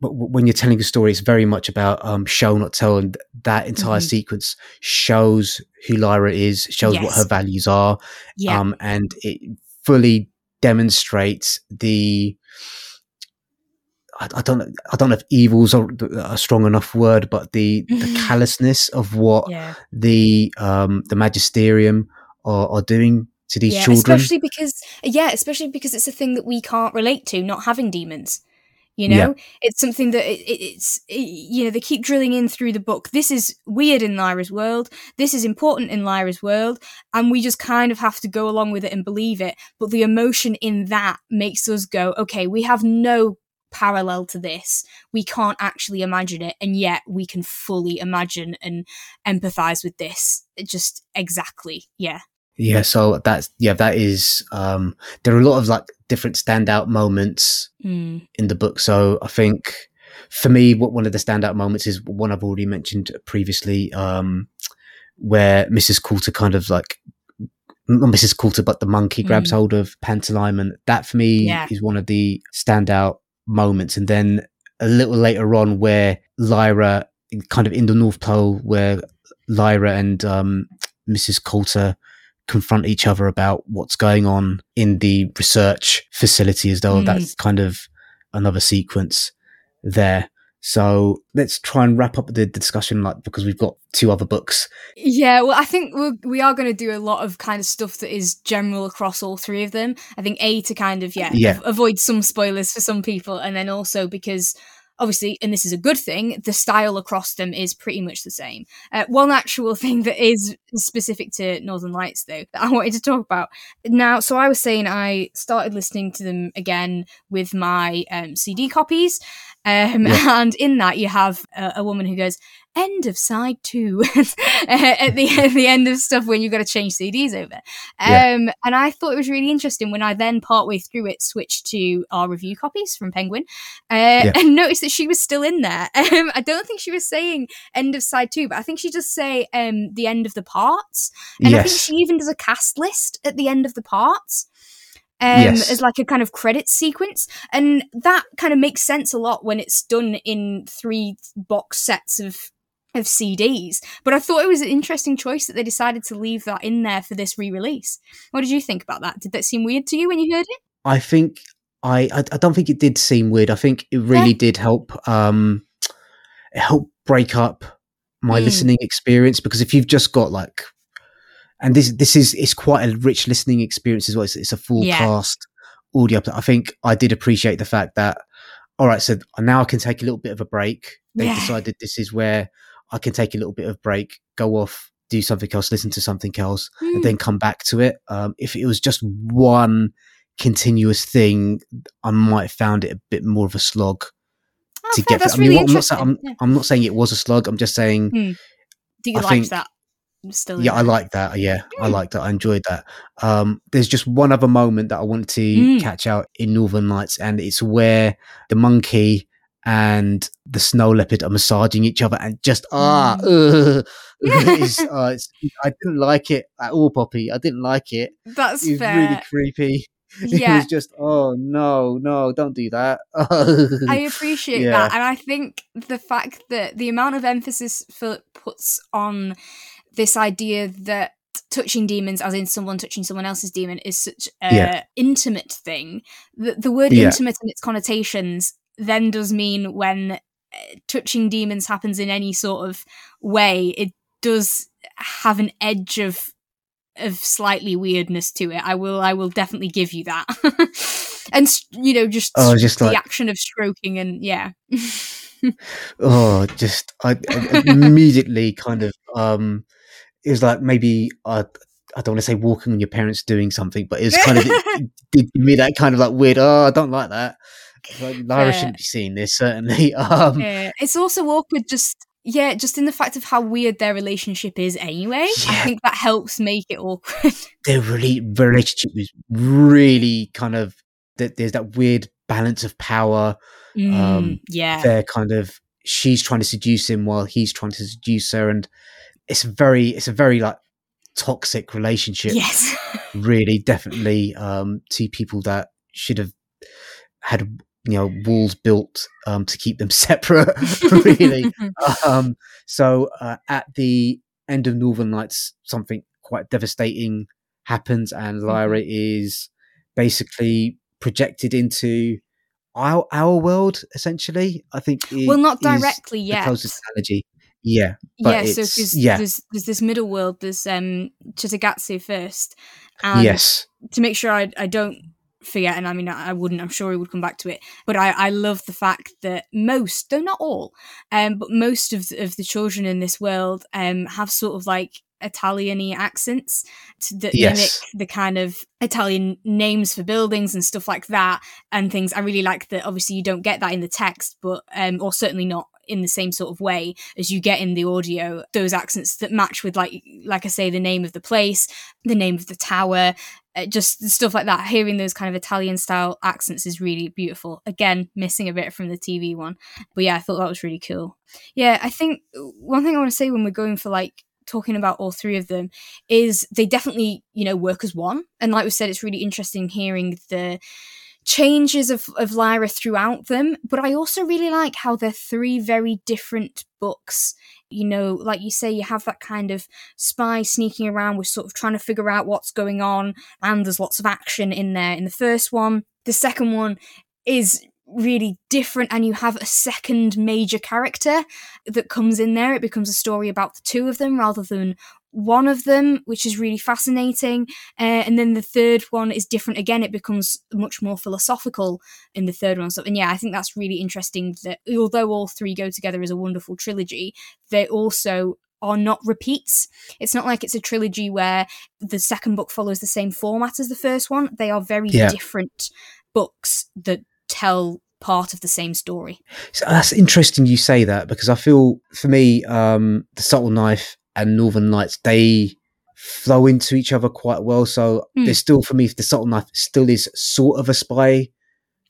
when you're telling a story, it's very much about um, show not tell, and that entire mm-hmm. sequence shows who Lyra is, shows yes. what her values are, yeah. um, and it fully demonstrates the. I, I don't. I don't know if evil's are a strong enough word, but the the mm-hmm. callousness of what yeah. the um, the magisterium are, are doing to these yeah, children. Especially because, yeah, especially because it's a thing that we can't relate to, not having demons. You know, yeah. it's something that it, it, it's, it, you know, they keep drilling in through the book. This is weird in Lyra's world. This is important in Lyra's world. And we just kind of have to go along with it and believe it. But the emotion in that makes us go, okay, we have no parallel to this. We can't actually imagine it, and yet we can fully imagine and empathize with this. Just exactly, yeah. Yeah, so that's yeah, that is um there are a lot of like different standout moments mm. in the book. So I think for me, what one of the standout moments is one I've already mentioned previously, um, where Mrs. Coulter kind of like not Mrs. Coulter, but the monkey grabs Mm. hold of Pantalaimon, and that for me Yeah. is one of the standout moments. And then a little later on, where Lyra, kind of in the North Pole, where Lyra and um, Mrs. Coulter confront each other about what's going on in the research facility, as though Mm. that's kind of another sequence there. So let's try and wrap up the discussion, like because we've got two other books. Yeah, well, I think we're, we are going to do a lot of kind of stuff that is general across all three of them. I think A to kind of yeah, Yeah. avoid some spoilers for some people, and then also because obviously, and this is a good thing, the style across them is pretty much the same. Uh, one actual thing that is specific to Northern Lights, though, that I wanted to talk about now. So I was saying I started listening to them again with my um, CD copies, um, Yeah. and in that you have a, a woman who goes, "End of side two at the at the end of stuff when you've got to change CDs over." Yeah. Um, and I thought it was really interesting when I then partway through it switched to our review copies from Penguin, uh, and noticed that she was still in there. Um, I don't think she was saying end of side two, but I think she just say um the end of the parts, and I think she even does a cast list at the end of the parts. Um, Yes. as like a kind of credit sequence, and that kind of makes sense a lot when it's done in three box sets of of CDs. But I thought it was an interesting choice that they decided to leave that in there for this re-release. What did you think about that? Did that seem weird to you when you heard it? I think I, I I don't think it did seem weird. I think it really Yeah. did help um it helped break up my Mm. listening experience because if you've just got like and this this is it's quite a rich listening experience as well. It's, it's a full Yeah. cast audio. I think I did appreciate the fact that all right, so now I can take a little bit of a break. They Yeah. decided this is where I can take a little bit of break, go off, do something else, listen to something else, Hmm. and then come back to it. Um, if it was just one continuous thing, I might have found it a bit more of a slog Oh, to fair, get. through. I mean, really I'm not saying I'm, Yeah. I'm not saying it was a slog. I'm just saying, Do you I like think- that? Still, yeah, I like that. Yeah, I Mm. like that. I enjoyed that. Um, there's just one other moment that I want to Mm. catch out in Northern Lights, and it's where the monkey and the snow leopard are massaging each other, and just ah, Mm. ugh, it's, uh, it's, I didn't like it at all, Poppy. I didn't like it. That's It was fair. really creepy. It yeah, was just, oh no, no, don't do that. I appreciate Yeah. that, and I think the fact that the amount of emphasis Philip puts on this idea that touching demons, as in someone touching someone else's demon, is such a Yeah. intimate thing. The, the word Yeah. intimate and its connotations then does mean when uh, touching demons happens in any sort of way, it does have an edge of of slightly weirdness to it. I will, I will definitely give you that. and you know, just Oh, just the like- action of stroking and yeah. oh just I, I immediately kind of um it was like maybe uh, I don't want to say walking on your parents doing something, but it was kind of it did give me that kind of like weird. Oh, I don't like that. Lyra Yeah. shouldn't be seeing this certainly. Um, Yeah, it's also awkward just yeah, just in the fact of how weird their relationship is anyway. I think that helps make it awkward. their really relationship is really kind of that. There's that weird balance of power. Mm, Um, yeah. They're kind of she's trying to seduce him while he's trying to seduce her, and it's very it's a very like toxic relationship. Yes. really definitely um two people that should have had you know walls built um to keep them separate really um so uh, at the end of northern lights something quite devastating happens and lyra is basically projected into our our world essentially i think well, not directly yet. closest analogy yeah but yeah, so there's, yeah. there's there's this middle world. There's um Cittàgazze first, and yes to make sure I, I don't forget, and I mean, I, wouldn't, I'm sure we would come back to it, but I, I love the fact that most, though not all, um, but most of, the- of the children in this world um, have sort of like Italian y accents to, that Yes. mimic the kind of Italian names for buildings and stuff like that and things. I really like that, obviously, you don't get that in the text, but, um, or certainly not in the same sort of way as you get in the audio those accents that match with like like i say the name of the place the name of the tower Uh, just stuff like that. Hearing those kind of Italian style accents is really beautiful. Again, missing a bit from the TV one, but yeah, I thought that was really cool. Yeah, I think uh, one thing I want to say when we're going for like talking about all three of them is they definitely you know work as one, and like we said, it's really interesting hearing the changes of, of Lyra throughout them, but I also really like how they're three very different books. You know, like you say, you have that kind of spy sneaking around, we're sort of trying to figure out what's going on, and there's lots of action in there in the first one. The second one is really different and you have a second major character that comes in there it becomes a story about the two of them rather than one of them, which is really fascinating. Uh, and then the third one is different again. It becomes much more philosophical in the third one. So, and yeah, I think that's really interesting that although all three go together as a wonderful trilogy, they also are not repeats. It's not like it's a trilogy where the second book follows the same format as the first one. They are very yeah. different books that tell part of the same story. So that's interesting you say that because I feel for me, um, the subtle knife and Northern Lights, they flow into each other quite well. So mm. there's still, for me, the Subtle Knife still is sort of a spy.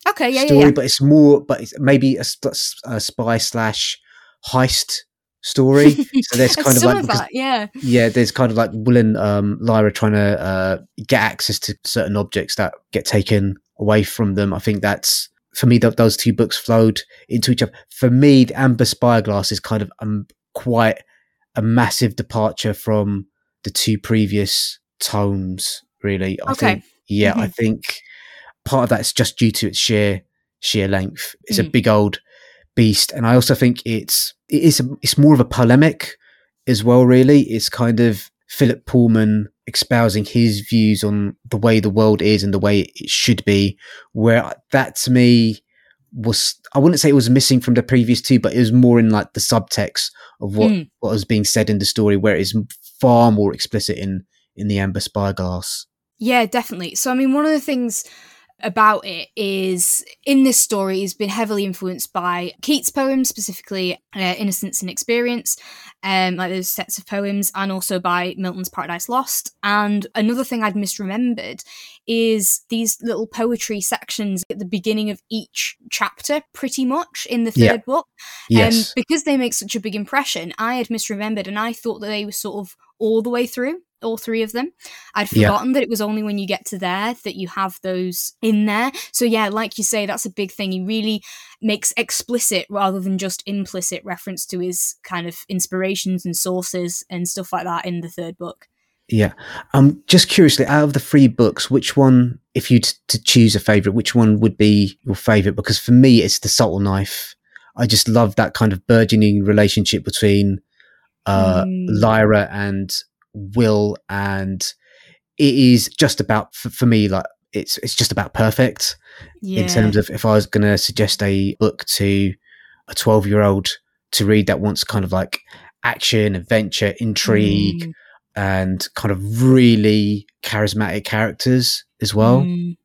Okay, yeah, story, yeah, yeah. but it's more, but it's maybe a, a spy slash heist story. So there's kind of like, of that, yeah, yeah. There's kind of like Will and um, Lyra trying to uh, get access to certain objects that get taken away from them. I think that's for me. That those two books flowed into each other. For me, the Amber Spyglass is kind of um, quite a massive departure from the two previous tomes. Really, I okay. think. Yeah, mm-hmm. I think part of that's just due to its sheer sheer length. It's mm. a big old beast, and I also think it's it is a, it's more of a polemic as well. Really, it's kind of Philip Pullman espousing his views on the way the world is and the way it should be. Where that to me was I wouldn't say it was missing from the previous two, but it was more in like the subtext of what, mm. what was being said in the story, where it is far more explicit in in the Amber Spyglass. Yeah, definitely. So I mean, one of the things about it is in this story has been heavily influenced by Keats' poems, specifically uh, Innocence and Experience, um, like those sets of poems, and also by Milton's Paradise Lost. And another thing I'd misremembered is these little poetry sections at the beginning of each chapter, pretty much in the third yeah. book. Yes. Um, because they make such a big impression, I had misremembered and I thought that they were sort of all the way through all three of them. I'd forgotten yeah. that it was only when you get to there that you have those in there. So yeah, like you say, that's a big thing. He really makes explicit rather than just implicit reference to his kind of inspirations and sources and stuff like that in the third book. Yeah. Um just curiously, out of the three books, which one if you to choose a favorite, which one would be your favorite? Because for me it's the subtle knife. I just love that kind of burgeoning relationship between uh, mm. Lyra and will and it is just about for, for me like it's it's just about perfect yeah. in terms of if I was going to suggest a book to a 12 year old to read that wants kind of like action, adventure, intrigue, mm. and kind of really charismatic characters as well. Mm.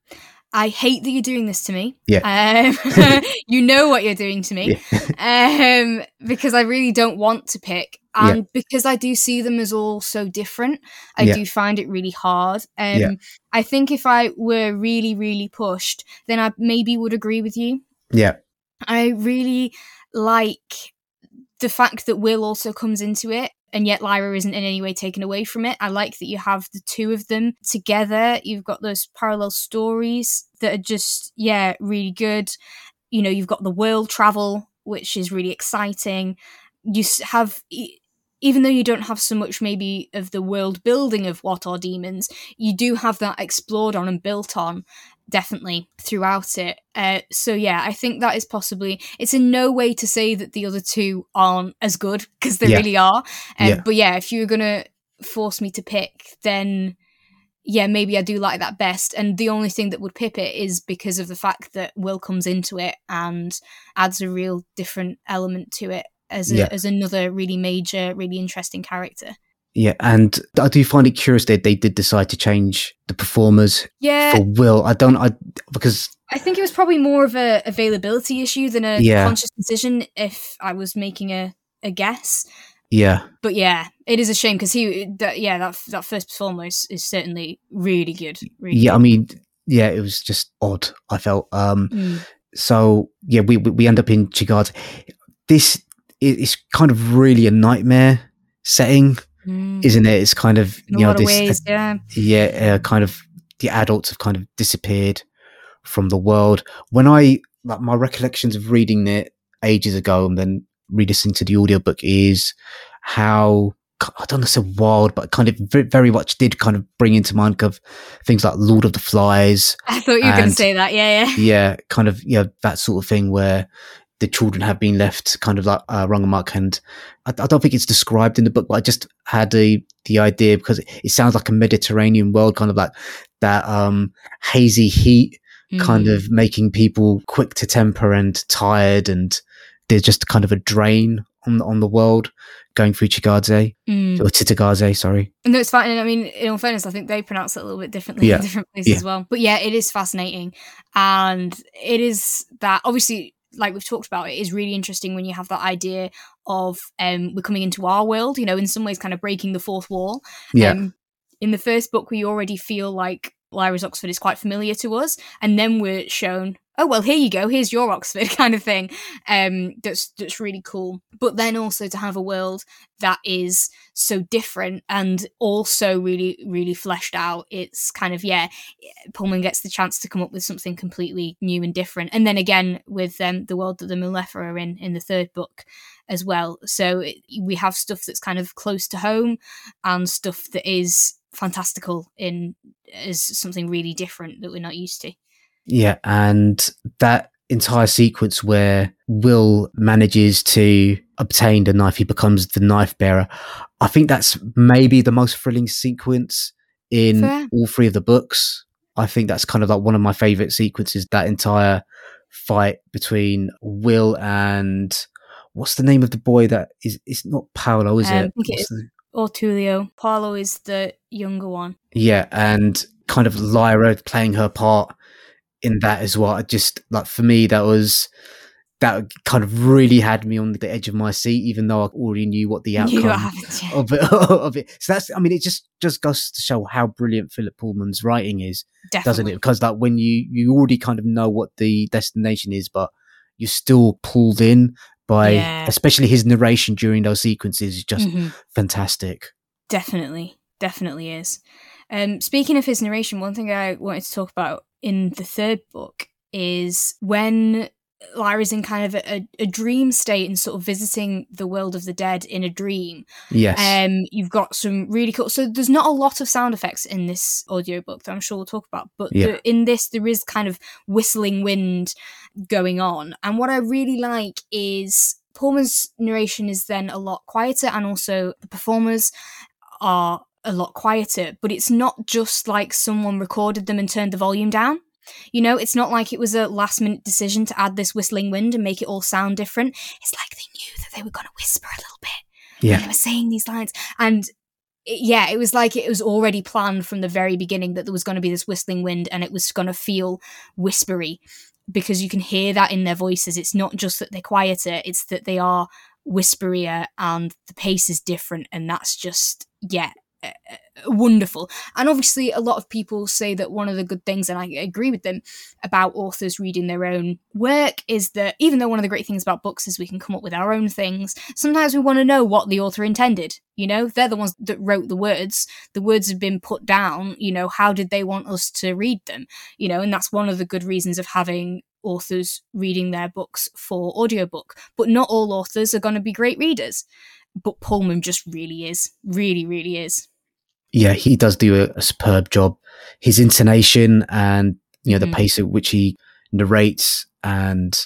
I hate that you're doing this to me. Yeah. Um, you know what you're doing to me. Yeah. um, because I really don't want to pick. And yeah. because I do see them as all so different, I yeah. do find it really hard. Um. I think if I were really, really pushed, then I maybe would agree with you. Yeah. I really like the fact that Will also comes into it and yet Lyra isn't in any way taken away from it. I like that you have the two of them together. You've got those parallel stories that are just, yeah, really good. You know, you've got the world travel, which is really exciting. You have, even though you don't have so much maybe of the world building of what are demons, you do have that explored on and built on definitely throughout it. Uh, so yeah, I think that is possibly. It's in no way to say that the other two aren't as good because they yeah. really are. Um, yeah. But yeah, if you're gonna force me to pick, then yeah, maybe I do like that best. And the only thing that would pip it is because of the fact that Will comes into it and adds a real different element to it as a, yeah. as another really major, really interesting character. Yeah, and I do find it curious that they did decide to change the performers. Yeah, for Will, I don't, I because I think it was probably more of a availability issue than a yeah. conscious decision. If I was making a a guess, Yeah. But yeah, it is a shame because he, that, yeah, that that first performer is is certainly really good. Really yeah, good. I mean, yeah, it was just odd. I felt. Um, Mm. so yeah, we we we end up in Chigads. This is kind of really a nightmare setting, Mm. isn't it? It's kind of in you know this ways, yeah. yeah, uh, kind of the adults have kind of disappeared from the world. When I like my recollections of reading it ages ago and then re-listening to the audiobook is how I don't know, so wild, but kind of ve- very much did kind of bring into mind of things like Lord of the Flies, I thought you were going to say that. Yeah, yeah. yeah, kind of yeah, that sort of thing where the children have been left kind of like uh, wrong amok and I, I don't think it's described in the book but i just had the the idea because it, it sounds like a mediterranean world kind of like that um hazy heat kind Mm. of making people quick to temper and tired and there's just kind of a drain on on the world going through Chigadze Mm. or Titagaze sorry No, it's fine. And I mean, in all fairness, I think they pronounce it a little bit differently Yeah. in different places Yeah. as well. But yeah, it is fascinating. And it is that, obviously, like we've talked about, it is really interesting when you have that idea of um, we're coming into our world, you know, in some ways kind of breaking the fourth wall. yeah Um, in the first book, we already feel like Lyra's Oxford is quite familiar to us, and then we're shown, oh well, here you go, here's your Oxford kind of thing. Um, that's that's really cool. But then also to have a world that is so different and also really really fleshed out. It's kind of yeah, Pullman gets the chance to come up with something completely new and different, and then again with um, the world that the Mulefa are in in the third book as well. So it, we have stuff that's kind of close to home and stuff that is fantastical in as something really different that we're not used to. Yeah, and that entire sequence where Will manages to obtain the knife, he becomes the knife bearer. I think that's maybe the most thrilling sequence in Fair. all three of the books. I think that's kind of like one of my favorite sequences. That entire fight between Will and what's the name of the boy that is? It's not Paolo, is Um, it? It What's is. the- Or Tullio. Paolo is the younger one. Yeah, and kind of Lyra playing her part in that as well. I just like for me that was that kind of really had me on the edge of my seat, even though I already knew what the outcome of it of it. So that's I mean it just just goes to show how brilliant Philip Pullman's writing is, doesn't it? Because like when you you already kind of know what the destination is, but you're still pulled in by Yeah. especially his narration during those sequences is just Mhm. fantastic. Definitely, definitely is. Um, speaking of his narration, one thing I wanted to talk about in the third book is when Lyra's in kind of a, a dream state and sort of visiting the world of the dead in a dream. Yes. Um, you've got some really cool. So there's not a lot of sound effects in this audiobook that I'm sure we'll talk about, but Yeah. the, in this there is kind of whistling wind going on. And what I really like is Pullman's narration is then a lot quieter, and also the performers are a lot quieter. But it's not just like someone recorded them and turned the volume down. You know, it's not like it was a last minute decision to add this whistling wind and make it all sound different. It's like they knew that they were going to whisper a little bit when yeah. they were saying these lines. And it- yeah, it was like it was already planned from the very beginning that there was going to be this whistling wind and it was going to feel whispery because you can hear that in their voices. It's not just that they're quieter, it's that they are whisperier and the pace is different. And that's just, yeah. Wonderful. And obviously, a lot of people say that one of the good things, and I agree with them, about authors reading their own work is that even though one of the great things about books is we can come up with our own things, sometimes we want to know what the author intended. You know, they're the ones that wrote the words. The words have been put down. You know, how did they want us to read them? You know, and that's one of the good reasons of having authors reading their books for audiobook. But not all authors are going to be great readers. But Pullman just really is. Really, really is. Yeah, he does do a, a superb job. His intonation and you know the Mhm. pace at which he narrates, and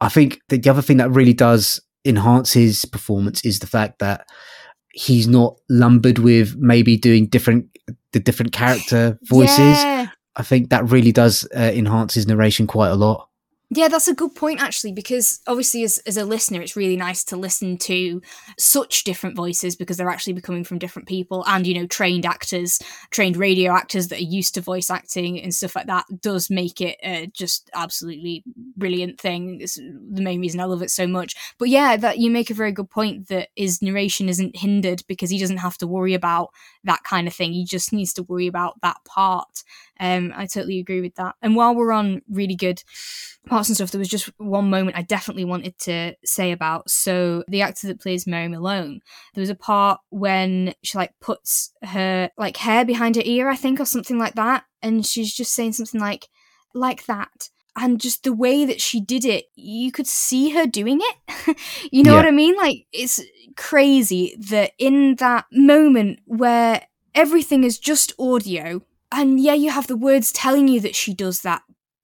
I think the, the other thing that really does enhance his performance is the fact that he's not lumbered with maybe doing different the different character voices. Yeah. I think that really does uh, enhance his narration quite a lot. Yeah, that's a good point actually, because obviously as, as a listener, it's really nice to listen to such different voices because they're actually coming from different people and, you know, trained actors, trained radio actors that are used to voice acting and stuff like that does make it uh, just absolutely brilliant thing. It's the main reason I love it so much. But yeah, that you make a very good point that his narration isn't hindered because he doesn't have to worry about that kind of thing. He just needs to worry about that part. Um, I totally agree with that. And while we're on really good parts and stuff, there was just one moment I definitely wanted to say about. So the actor that plays Mary Malone, there was a part when she like puts her like hair behind her ear, I think, or something like that, and she's just saying something like like that. And just the way that she did it, you could see her doing it. you know Yeah. what I mean? Like, it's crazy that in that moment where everything is just audio, and yeah, you have the words telling you that she does that,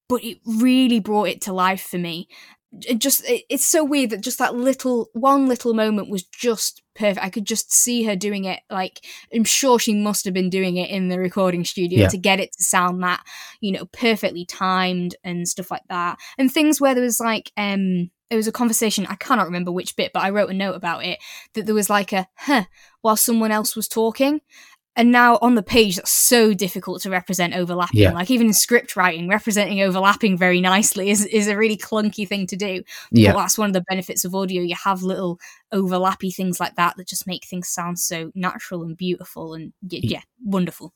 but it really brought it to life for me. It just it, it's so weird that just that little one little moment was just perfect. I could just see her doing it. Like I'm sure she must have been doing it in the recording studio Yeah. to get it to sound that you know perfectly timed and stuff like that. And things where there was like um it was a conversation I cannot remember which bit, but I wrote a note about it that there was like a huh while someone else was talking. And now on the page, that's so difficult to represent overlapping. Yeah. Like even in script writing, representing overlapping very nicely is, is a really clunky thing to do. Yeah. But that's one of the benefits of audio. You have little overlappy things like that that just make things sound so natural and beautiful and y- yeah, wonderful.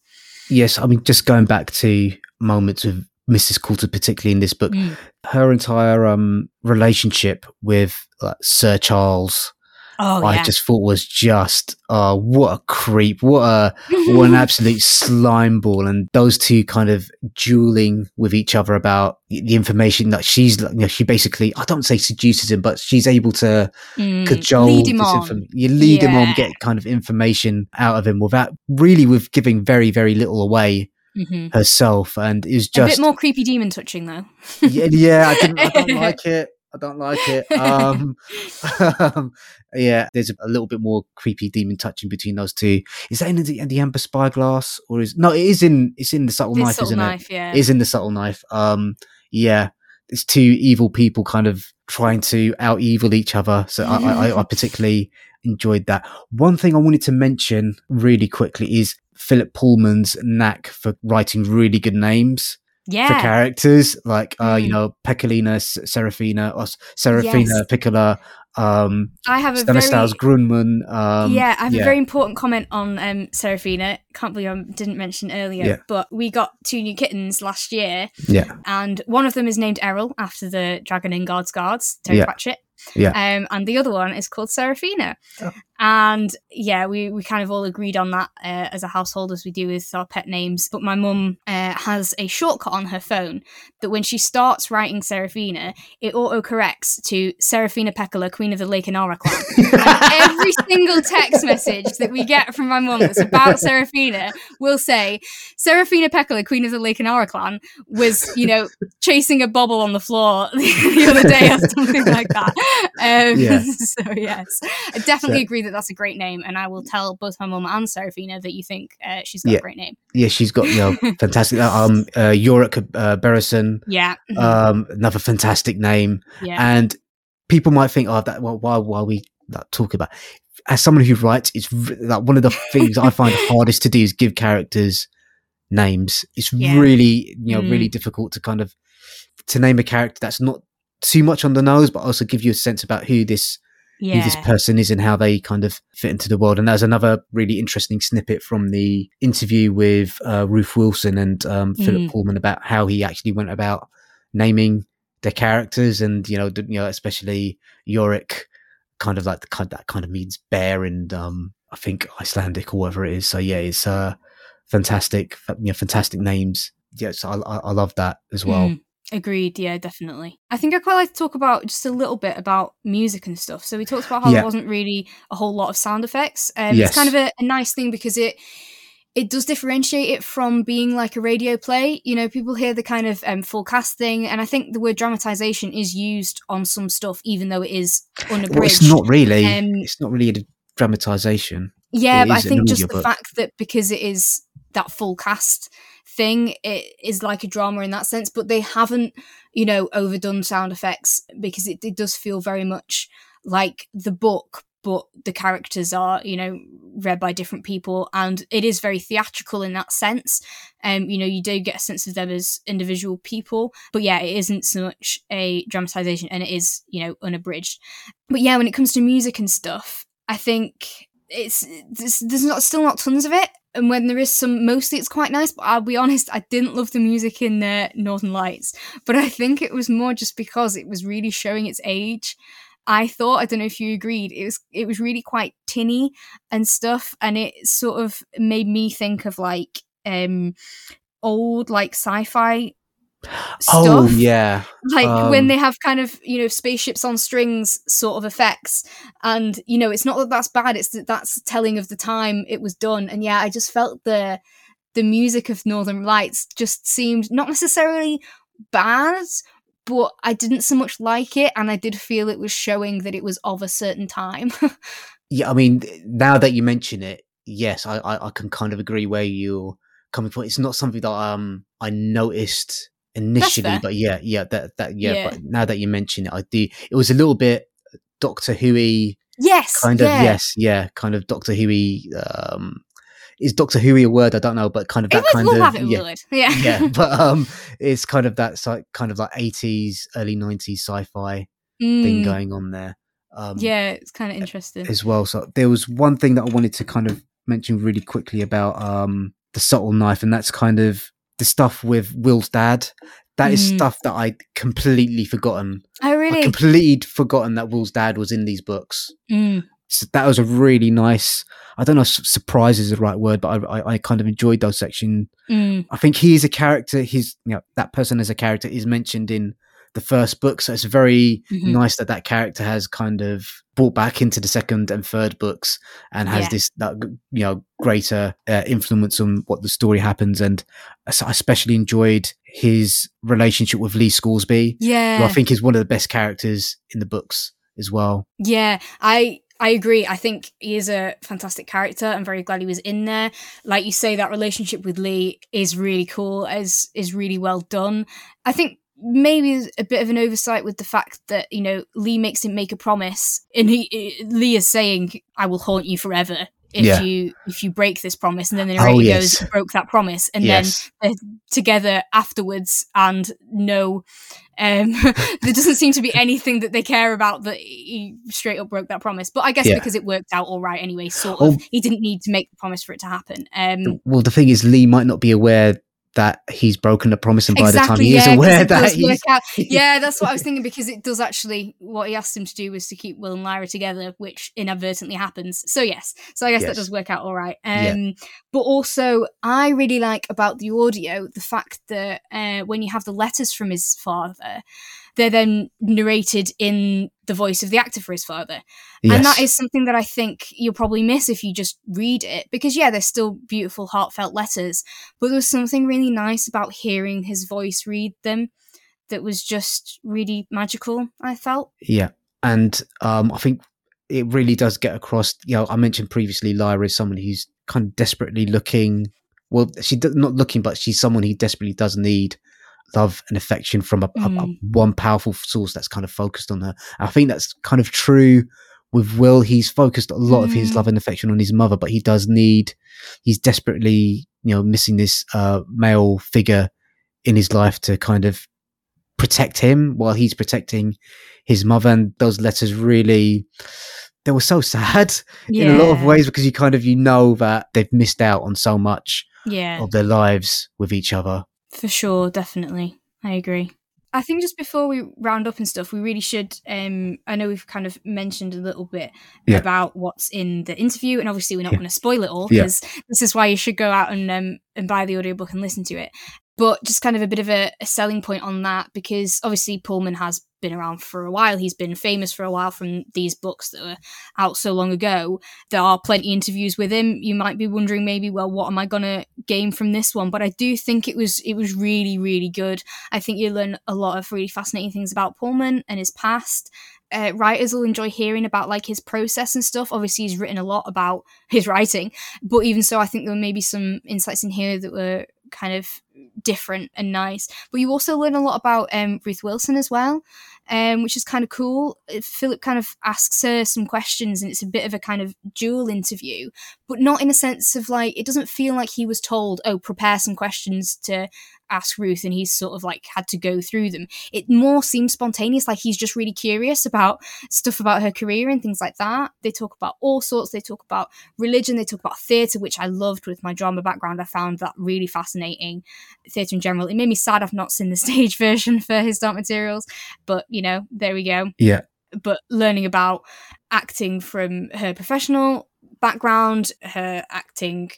Yes, I mean, just going back to moments of Mrs. Coulter, particularly in this book, Mm. her entire um relationship with like, Sir Charles, Oh I yeah. just thought was just uh what a creep, what a what an absolute slime ball, and those two kind of dueling with each other about the information that she's you know she basically I don't say seduces him, but she's able to Mm, cajole lead him this on. you lead him on, get kind of information out of him without really with giving very very little away Mhm. herself, and it was just A bit more creepy demon touching though. yeah, yeah I, didn't, I don't like it. I don't like it. Um, um, yeah, there's a, a little bit more creepy demon touching between those two. Is that in the, in the amber spyglass, or is no? It is in. It's in the subtle knife, subtle isn't knife, yeah. it? It is in the subtle knife. Um, yeah, it's two evil people kind of trying to out evil each other. So I, I- I particularly enjoyed that. One thing I wanted to mention really quickly is Philip Pullman's knack for writing really good names yeah. for characters like uh you Mm. know Pecolina, Serafina, or Serafina Yes. Pekkala, um I have a Stanislaus very Grumman. Um, yeah, I have yeah. a very important comment on um, Serafina. Can't believe I didn't mention earlier, Yeah. but we got two new kittens last year, yeah, and one of them is named Errol after the dragon in Guards! Guards!, Terry Yeah. Pratchett. Yeah. Um, and the other one is called Serafina. Oh. And yeah, we, we kind of all agreed on that uh, as a household as we do with our pet names. But my mum uh, has a shortcut on her phone that when she starts writing Serafina, it auto corrects to Serafina Pekkala, Queen of the Lake Enara clan. Every single text message that we get from my mum that's about Serafina will say Serafina Pekkala, Queen of the Lake Enara clan, was, you know, chasing a bobble on the floor the other day or something like that. Um, Yeah. So, yes, I definitely So- agree that that's a great name. And I will tell both my mum and Serafina that you think uh, she's got Yeah. a great name. yeah, she's got you know fantastic. uh, Um, uh, Iorek uh, Byrnison, Yeah. mhm, um, another fantastic name, yeah. and people might think, oh, that well, why why we like, talk about. As someone who writes, it's like one of the things I find hardest to do is give characters names. It's Yeah. really you know Mm. really difficult to kind of to name a character that's not too much on the nose, but also give you a sense about who this yeah. who this person is and how they kind of fit into the world. And there's another really interesting snippet from the interview with uh, Ruth Wilson and um, Philip Mm. Pullman about how he actually went about naming their characters, and you know, you know, especially Iorek, kind of like the kind that kind of means bear and um, I think Icelandic or whatever it is. So yeah, it's uh, fantastic, you know, fantastic names. Yeah, so I, I, I love that as well. Mm, agreed. Yeah, definitely. I think I quite like to talk about just a little bit about music and stuff. So we talked about how Yeah. there wasn't really a whole lot of sound effects. Um, Yes. It's kind of a, a nice thing because it it does differentiate it from being like a radio play. You know, people hear the kind of um, full cast thing, and I think the word dramatization is used on some stuff, even though it is unabridged. Well, it's not really. Um, it's not really a dramatization. Yeah, It but I think just the fact that because it is that full cast thing. It is like a drama in that sense, but they haven't, you know, overdone sound effects because it, it does feel very much like the book, but the characters are, you know, read by different people, and it is very theatrical in that sense. Um, you know, you do get a sense of them as individual people, but yeah, it isn't so much a dramatization, and it is, you know, unabridged. But yeah, when it comes to music and stuff, I think it's there's, there's not still not tons of it and when there is some mostly it's quite nice but i'll be honest i didn't love the music in the northern lights. But i think it was more just because it was really showing its age. I thought i don't know if you agreed it was it was really quite tinny and stuff and it sort of made me think of like um old like sci-fi stuff. Oh yeah, like Um, when they have kind of you know spaceships on strings sort of effects, and you know it's not that that's bad. It's that that's telling of the time it was done. And yeah, I just felt the the music of Northern Lights just seemed not necessarily bad, but I didn't so much like it, and I did feel it was showing that it was of a certain time. yeah. I mean, now that you mention it, yes, I, I, I can kind of agree where you're coming from. It's not something that um I noticed initially, but yeah, yeah, that that yeah, Yeah. But now that you mention it, I do. It was a little bit Doctor Who yes, kind of yeah. yes, yeah, kind of Doctor Who um is Doctor Who a word? I don't know, but kind of It that was, kind of yeah? Yeah, yeah, but um, it's kind of that sci- kind of like eighties, early nineties sci-fi thing Mm, going on there. Um, yeah, it's kind of interesting. as well. So there was one thing that I wanted to kind of mention really quickly about um the subtle knife, and that's kind of the stuff with Will's dad. That is Mm. stuff that I'd completely forgotten. Oh, I really? completely forgotten that Will's dad was in these books. Mm, So that was a really nice. I don't know if su- surprise is the right word, but I, I, I kind of enjoyed those section. mm, I think he is a character. He's you know that person as a character is mentioned in the first book, so it's very mhm. nice that that character has kind of brought back into the second and third books and has Yeah. this that you know greater uh, influence on what the story happens. And I especially enjoyed his relationship with Lee Scoresby, Yeah. who I think is one of the best characters in the books as well. Yeah, I I agree. I think he is a fantastic character. I'm very glad he was in there. Like you say, that relationship with Lee is really cool. is is really well done. I think maybe a bit of an oversight with the fact that you know Lee makes him make a promise, and he Lee is saying, "I will haunt you forever." If Yeah. you if you break this promise, and then the Oh, narrator yes. goes, broke that promise," and yes, then they're together afterwards, and no, um, there doesn't seem to be anything that they care about that he straight up broke that promise. But I guess Yeah. because it worked out all right anyway, sort Oh. of, he didn't need to make the promise for it to happen. Um, well, the thing is, Lee might not be aware that he's broken the promise, and by the time he is aware that he's yeah, that's what I was thinking because it does actually what he asked him to do was to keep Will and Lyra together, which inadvertently happens. So yes, so I guess that does work out all right. Um, Yeah. But also, I really like about the audio the fact that uh, when you have the letters from his father, they're then narrated in the voice of the actor for his father. And that is something that I think you'll probably miss if you just read it because, yeah, they're still beautiful, heartfelt letters, but there was something really nice about hearing his voice read them that was just really magical, I felt. Yeah, and um, I think it really does get across. You know, I mentioned previously, Lyra is someone who's kind of desperately looking. Well, she's not looking, but she's someone he desperately does need love and affection from a, a- a- Mm. one powerful source that's kind of focused on her. I think that's kind of true with Will. He's focused a lot of his Mm. love and affection on his mother, but he does need. He's desperately, you know, missing this uh, male figure in his life to kind of protect him while he's protecting his mother and those letters really they were so sad in a lot of ways because you kind of you know that they've missed out on so much Yeah. of their lives with each other For sure, definitely. I agree. I think just before we round up and stuff, we really should. Um, I know we've kind of mentioned a little bit Yeah. about what's in the interview, and obviously we're not Yeah. going to spoil it all Yeah. because this is why you should go out and um, and buy the audiobook and listen to it. But just kind of a bit of a, a selling point on that because obviously Pullman has been around for a while. He's been famous for a while from these books that were out so long ago. There are plenty of interviews with him. You might be wondering maybe, well, what am I gonna gain from this one? But I do think it was it was really really good. I think you learn a lot of really fascinating things about Pullman and his past. uh, writers will enjoy hearing about like his process and stuff. Obviously, he's written a lot about his writing, but even so, I think there may be some insights in here that were kind of different and nice. But you also learn a lot about um, Ruth Wilson as well, um, which is kind of cool. Philip kind of asks her some questions, and it's a bit of a kind of dual interview, but not in a sense of like it doesn't feel like he was told, "Oh, prepare some questions to ask Ruth and he's sort of like had to go through them. It more seems spontaneous, like he's just really curious about stuff about her career and things like that. They talk about all sorts, they talk about religion, they talk about theatre, which I loved with my drama background. I found that really fascinating. Theatre in general. It made me sad I've not seen the stage version for his dark materials, but you know, there we go. Yeah. But learning about acting from her professional background, her acting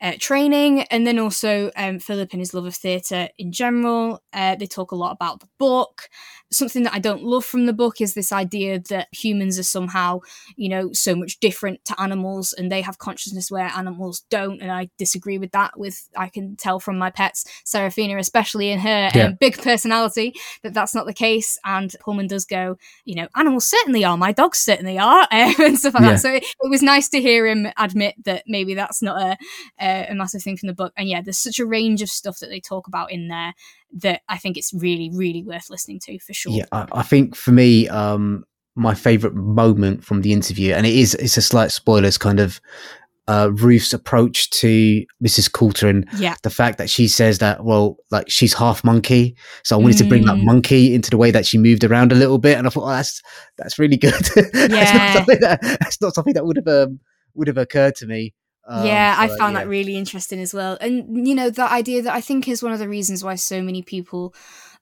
uh, training, and then also um, Philip and his love of theatre in general. Uh, they talk a lot about the book. Something that I don't love from the book is this idea that humans are somehow, you know, so much different to animals and they have consciousness where animals don't. And I disagree with that. With I can tell from my pets, Serafina, especially in her yeah. um, big personality, that that's not the case. And Pullman does go, you know, animals certainly are. My dogs certainly are, um, and stuff like yeah. that. So it, it was nice to hear him admit that maybe that's not a, a, a massive thing from the book. And yeah, there's such a range of stuff that they talk about in there that I think it's really, really worth listening to for sure. Yeah, I, I think for me, um, my favorite moment from the interview, and it is it's a slight spoilers kind of uh, Ruth's approach to Mrs. Coulter and yeah. the fact that she says that, well, like she's half monkey. So I wanted mm. to bring that mm. monkey into the way that she moved around a little bit. And I thought, oh, that's, that's really good. Yeah. that's, not that, that's, not something that would have, um, would have occurred to me. Um, yeah, so, I found yeah. that really interesting as well. And, you know, that idea that I think is one of the reasons why so many people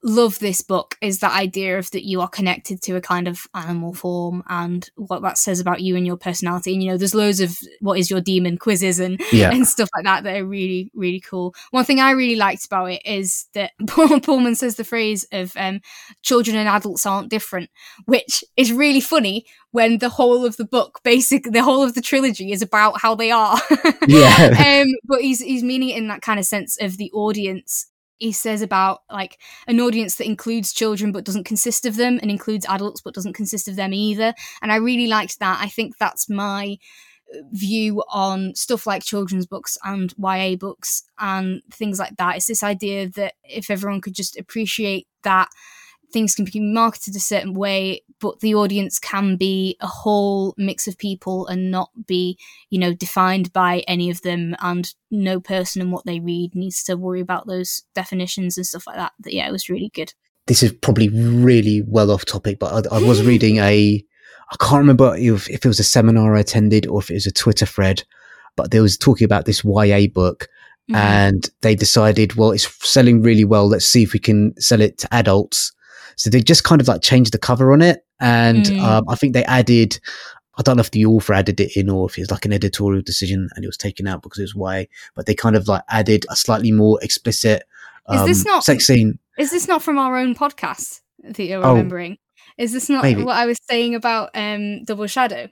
love this book is that idea of that you are connected to a kind of animal form and what that says about you and your personality. And you know, there's loads of what is your daemon quizzes and yeah. and stuff like that that are really really cool. One thing I really liked about it is that Paul Pullman says the phrase of um, "children and adults aren't different," which is really funny when the whole of the book, basically the whole of the trilogy, is about how they are. yeah. um, but he's he's meaning it in that kind of sense of the audience he says about like an audience that includes children but doesn't consist of them and includes adults but doesn't consist of them either and i really liked that i think that's my view on stuff like children's books and YA books and things like that. It's this idea that if everyone could just appreciate that things can be marketed a certain way, but the audience can be a whole mix of people and not be, you know, defined by any of them. And no person and what they read needs to worry about those definitions and stuff like that. But yeah, it was really good. This is probably really well off topic, but I, I was reading a, I can't remember if, if it was a seminar I attended or if it was a Twitter thread, but they was talking about this YA book. Mm-hmm. And they decided, well, it's selling really well. Let's see if we can sell it to adults so they just kind of like changed the cover on it. And mm. um, I think they added, I don't know if the author added it in or if it's like an editorial decision and it was taken out because it was why, but they kind of like added a slightly more explicit um, is this um, not, sex scene. Is this not from our own podcast that you're oh, remembering? Is this not maybe. what I was saying about um, Double Shadow?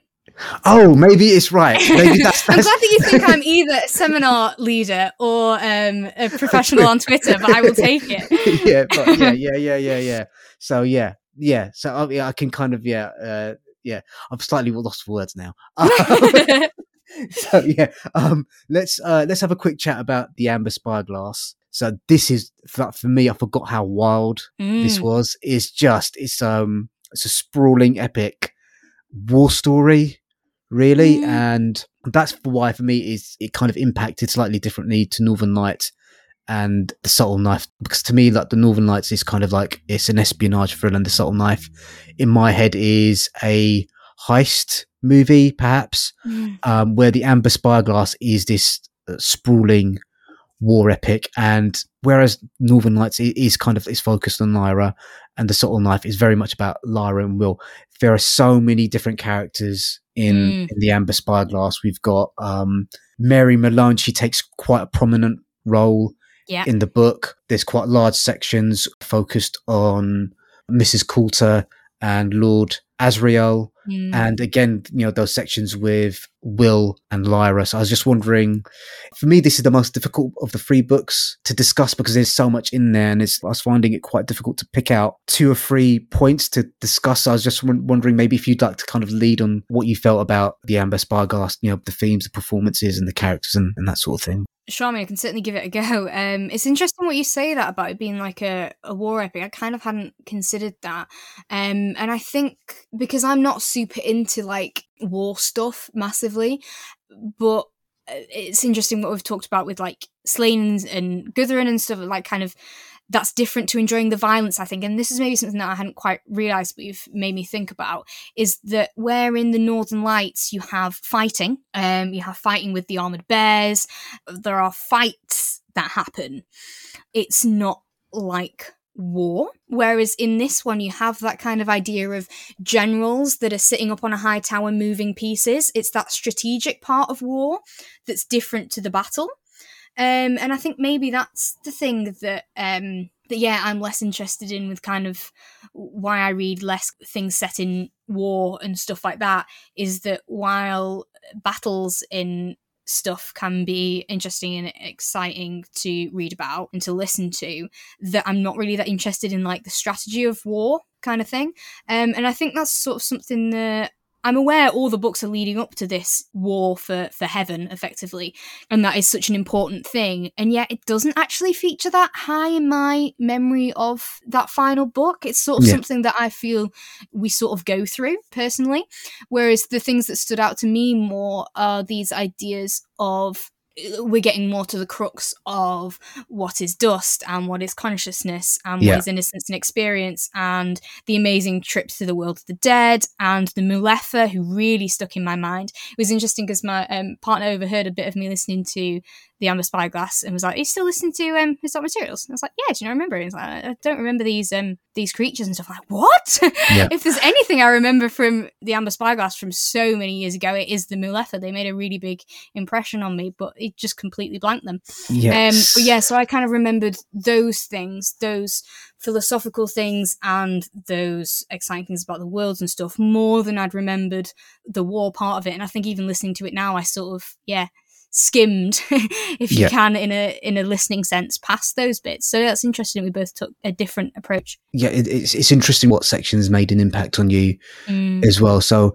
Oh, maybe it's right. Maybe that's, that's I'm glad that you think I'm either a seminar leader or um, a professional on Twitter, but I will take it. yeah, but yeah, yeah, yeah, yeah, yeah. So yeah, yeah. So I, yeah, I can kind of yeah, uh, yeah. I'm slightly lost for words now. so yeah, um, let's uh, let's have a quick chat about the Amber Spyglass. So this is for, for me. I forgot how wild mm. this was. It's just it's um it's a sprawling epic war story, really, mm. and that's why for me is it kind of impacted slightly differently to Northern Lights and the subtle knife because to me like the northern lights is kind of like it's an espionage thriller and the subtle knife in my head is a heist movie perhaps mm. um, where the amber spyglass is this uh, sprawling war epic and whereas northern lights is kind of is focused on lyra and the subtle knife is very much about lyra and will there are so many different characters in, mm. in the amber spyglass we've got um, mary malone she takes quite a prominent role yeah. in the book. There's quite large sections focused on Mrs. Coulter and Lord Asriel. Mm. And again, you know, those sections with Will and Lyra. So I was just wondering, for me, this is the most difficult of the three books to discuss because there's so much in there. And it's, I was finding it quite difficult to pick out two or three points to discuss. I was just w- wondering maybe if you'd like to kind of lead on what you felt about the Amber Spyglass, you know, the themes, the performances and the characters and, and that sort of thing. Sure, I can certainly give it a go. Um, it's interesting what you say that about it being like a, a war epic. I kind of hadn't considered that. Um, and I think because I'm not super into like war stuff massively, but uh, it's interesting what we've talked about with like Sláine and Guthrun and stuff like kind of that's different to enjoying the violence, I think. And this is maybe something that I hadn't quite realised, but you've made me think about is that where in the Northern Lights you have fighting, um, you have fighting with the armoured bears, there are fights that happen. It's not like war. Whereas in this one, you have that kind of idea of generals that are sitting up on a high tower moving pieces. It's that strategic part of war that's different to the battle. Um, and I think maybe that's the thing that um, that yeah I'm less interested in with kind of why I read less things set in war and stuff like that is that while battles in stuff can be interesting and exciting to read about and to listen to that I'm not really that interested in like the strategy of war kind of thing. Um, and I think that's sort of something that I'm aware all the books are leading up to this war for, for heaven, effectively, and that is such an important thing. And yet, it doesn't actually feature that high in my memory of that final book. It's sort of Yeah. something that I feel we sort of go through personally. Whereas the things that stood out to me more are these ideas of we're getting more to the crux of what is dust and what is consciousness and Yeah. what is innocence and experience and the amazing trips to the world of the dead and the Mulefa who really stuck in my mind. It was interesting because my um, partner overheard a bit of me listening to the Amber Spyglass and was like, "Are you still listening to um, His Dark Materials?" And I was like, "Yeah, do you not remember?" And he's like, "I I don't remember these um these creatures and stuff." I'm like, what? Yeah. if there's anything I remember from the Amber Spyglass from so many years ago, it is the Mulefa. They made a really big impression on me, but it just completely blanked them. Yes. Um, but yeah, so I kind of remembered those things, those philosophical things, and those exciting things about the worlds and stuff more than I'd remembered the war part of it. And I think even listening to it now, I sort of yeah skimmed, if you Yeah. can, in a in a listening sense, past those bits. So that's interesting. We both took a different approach. yeah, it, it's, it's interesting what sections made an impact on you Mm. as well. So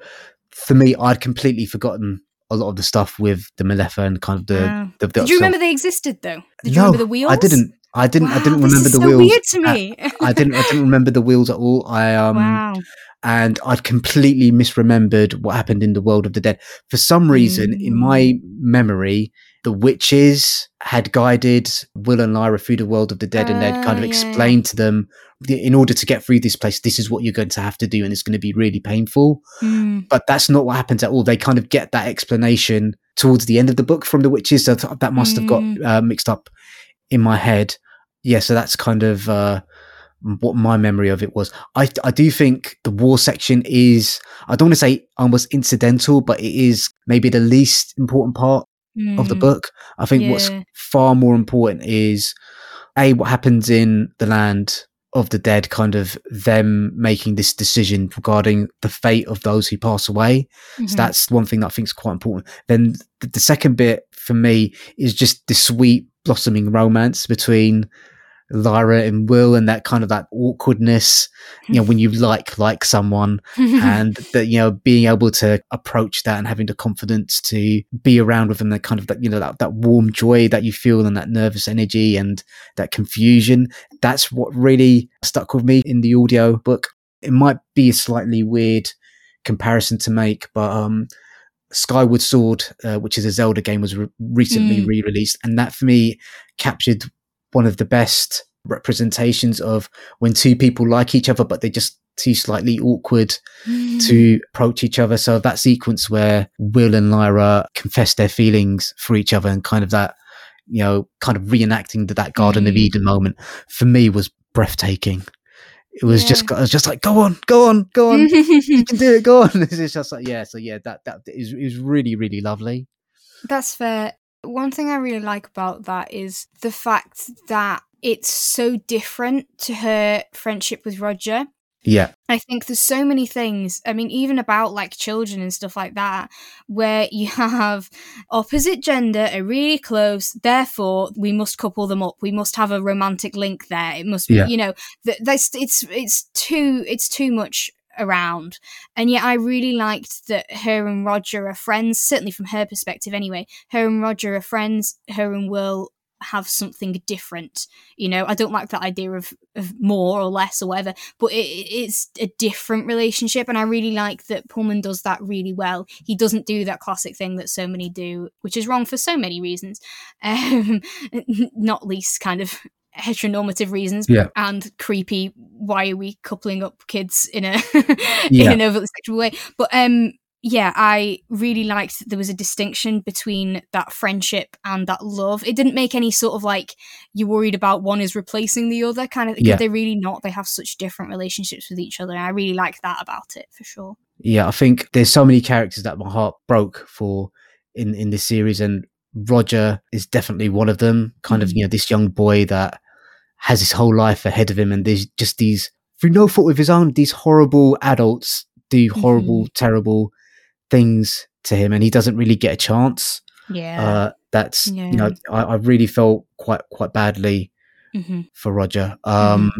for me, I'd completely forgotten a lot of the stuff with the Mulefa and kind of the. The, the Did you remember they existed though? Did you no, remember the wheels? I didn't. I didn't. I didn't remember the so wheels. Weird to Uh, me. I didn't. I didn't remember the wheels at all. I um. wow. and I'd completely misremembered what happened in the world of the dead. For some reason, in Mm. my memory, the witches had guided Will and Lyra through the world of the dead, and they'd kind of yeah, explained to them, in order to get through this place, this is what you're going to have to do, and it's going to be really painful. Mm. But that's not what happens at all. They kind of get that explanation towards the end of the book from the witches. So that must have got Mm. uh, mixed up in my head. Yeah, so that's kind of uh, what my memory of it was. I I do think the war section is I don't want to say almost incidental, but it is maybe the least important part of the Mm. book. I think what's far more important is a what happens in the land of the dead, kind of them making this decision regarding the fate of those who pass away. So Mhm. that's one thing that I think is quite important. Then the, the second bit for me is just the sweet blossoming romance between Lyra and Will and that kind of that awkwardness, you know, when you like like someone and that you know being able to approach that and having the confidence to be around with them that kind of that you know that, that warm joy that you feel and that nervous energy and that confusion that's what really stuck with me in the audio book it might be a slightly weird comparison to make but um skyward sword uh, which is a zelda game was re- recently Mm. re-released and that for me captured one of the best representations of when two people like each other but they're just too slightly awkward Mm. to approach each other. So that sequence where Will and Lyra confess their feelings for each other and kind of that, you know, kind of reenacting the, that Garden of Mm. Eden moment for me was breathtaking. It was just, Yeah. I was just like, go on, go on, go on, you can do it, go on. It's just like, yeah, so yeah, that that is is really really lovely. That's fair. One thing I really like about that is the fact that it's so different to her friendship with Roger. Yeah. I think there's so many things, I mean, even about like children and stuff like that, where you have opposite gender are really close, therefore we must couple them up. We must have a romantic link there. It must be, Yeah. you know, th- that's it's it's too it's too much around. And yet I really liked that her and Roger are friends, certainly from her perspective anyway. Her and Roger are friends, her and Will have something different. You know, I don't like that idea of, of more or less or whatever, but it, it's a different relationship. And I really like that Pullman does that really well. He doesn't do that classic thing that so many do, which is wrong for so many reasons, um, not least kind of heteronormative reasons Yeah. and creepy why are we coupling up kids in a Yeah. in an overly sexual way but um yeah i really liked that there was a distinction between that friendship and that love it didn't make any sort of like you're worried about one is replacing the other kind of Yeah. they're really not they have such different relationships with each other and i really like that about it for sure Yeah, I think there's so many characters that my heart broke for in in this series, and Roger is definitely one of them. Kind of, Mhm. you know, this young boy that has his whole life ahead of him, and there's just these through no fault of his own, these horrible adults do horrible, terrible things to him, and he doesn't really get a chance. yeah Uh, that's Yeah. you know, I, I really felt quite quite badly hmm for Roger. Um,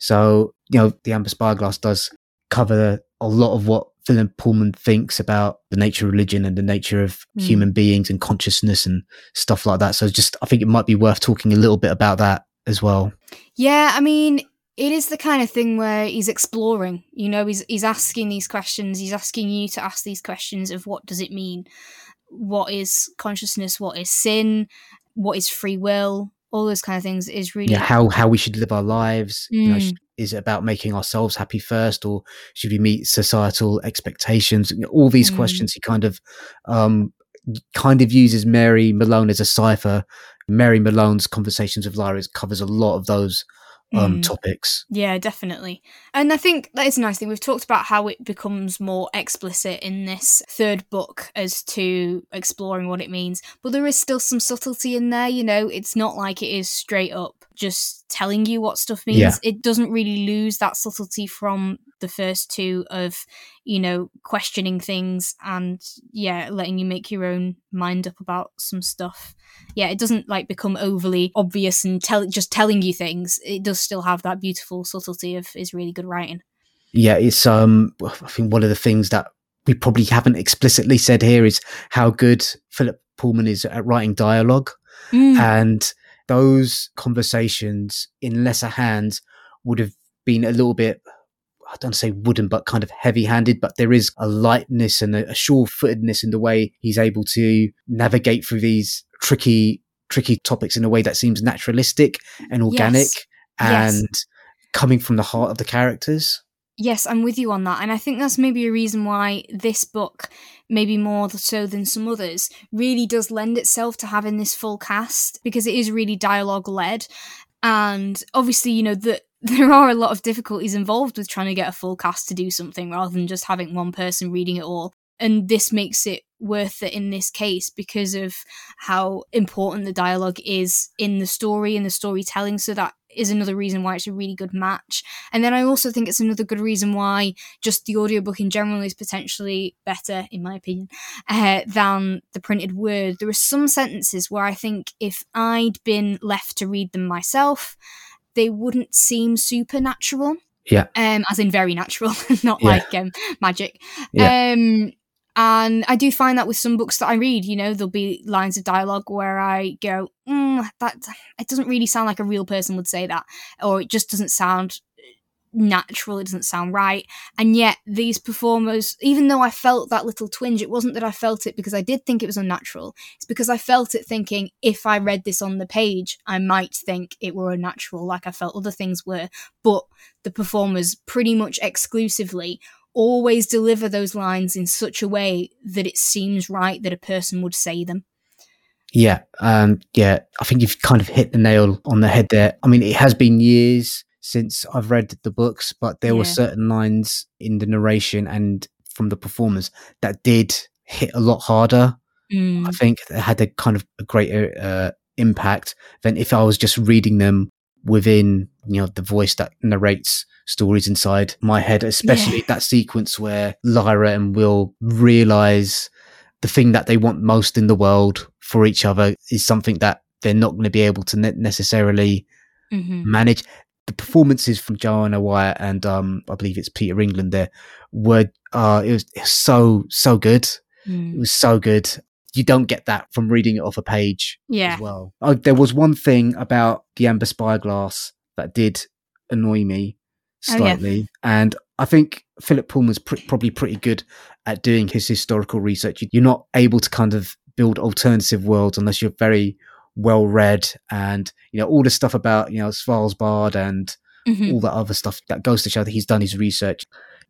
So, you know, the Amber Spyglass does cover a lot of what Philip Pullman thinks about the nature of religion and the nature of Mm. human beings and consciousness and stuff like that. So, just I think it might be worth talking a little bit about that as well. Yeah, I mean, it is the kind of thing where he's exploring. You know, he's he's asking these questions. He's asking you to ask these questions of what does it mean? What is consciousness? What is sin? What is free will? All those kind of things is really Yeah, how how we should live our lives. You know, Mm. is it about making ourselves happy first, or should we meet societal expectations? You know, all these Mm. questions he kind of um, kind of uses Mary Malone as a cipher. Mary Malone's conversations with Lyra covers a lot of those um, Mm. topics. Yeah, definitely. And I think that is a nice thing. We've talked about how it becomes more explicit in this third book as to exploring what it means, but there is still some subtlety in there, you know, it's not like it is straight up just telling you what stuff means. Yeah. It doesn't really lose that subtlety from the first two of, you know, questioning things and yeah, letting you make your own mind up about some stuff yeah, it doesn't like become overly obvious and tell just telling you things. It does still have that beautiful subtlety of is really good writing. Yeah, it's um I think one of the things that we probably haven't explicitly said here is how good Philip Pullman is at writing dialogue. Mm. and those conversations in lesser hands would have been a little bit I don't say wooden, but kind of heavy handed, but there is a lightness and a, a sure footedness in the way he's able to navigate through these tricky, tricky topics in a way that seems naturalistic and organic Yes. Yes. and coming from the heart of the characters. Yes, I'm with you on that. And I think that's maybe a reason why this book, maybe more so than some others, really does lend itself to having this full cast because it is really dialogue led. And obviously, you know, the, there are a lot of difficulties involved with trying to get a full cast to do something rather than just having one person reading it all. And this makes it worth it in this case because of how important the dialogue is in the story and the storytelling. So that is another reason why it's a really good match. And then I also think it's another good reason why just the audiobook in general is potentially better, in my opinion, uh, than the printed word. There are some sentences where I think if I'd been left to read them myself, they wouldn't seem supernatural. Yeah. Um, as in very natural, not Yeah. like um magic. Yeah. Um and I do find that with some books that I read, you know, there'll be lines of dialogue where I go, mm, that it doesn't really sound like a real person would say that, or it just doesn't sound natural, it doesn't sound right. And yet, these performers, even though I felt that little twinge, it wasn't that I felt it because I did think it was unnatural. It's because I felt it thinking, if I read this on the page, I might think it were unnatural, like I felt other things were. But the performers pretty much exclusively always deliver those lines in such a way that it seems right that a person would say them. Yeah, um, yeah. I think you've kind of hit the nail on the head there. I mean, it has been years since I've read the books, but there were certain lines in the narration and from the performers that did hit a lot harder. I think it had a kind of a greater uh, impact than if I was just reading them within you know the voice that narrates stories inside my head, especially Yeah. that sequence where Lyra and Will realize the thing that they want most in the world for each other is something that they're not going to be able to ne- necessarily Mhm. manage. The performances from Joanna Wyatt and um, I believe it's Peter England there were uh, it was, it was so so good. It Mm. was so good. You don't get that from reading it off a page Yeah. as well. Oh, there was one thing about the Amber Spyglass that did annoy me Oh, yeah. slightly, and I think Philip Pullman's pr- probably pretty good at doing his historical research. You're not able to kind of build alternative worlds unless you're very well read, and you know all the stuff about you know Svalbard and Mhm. all that other stuff that goes to show that he's done his research.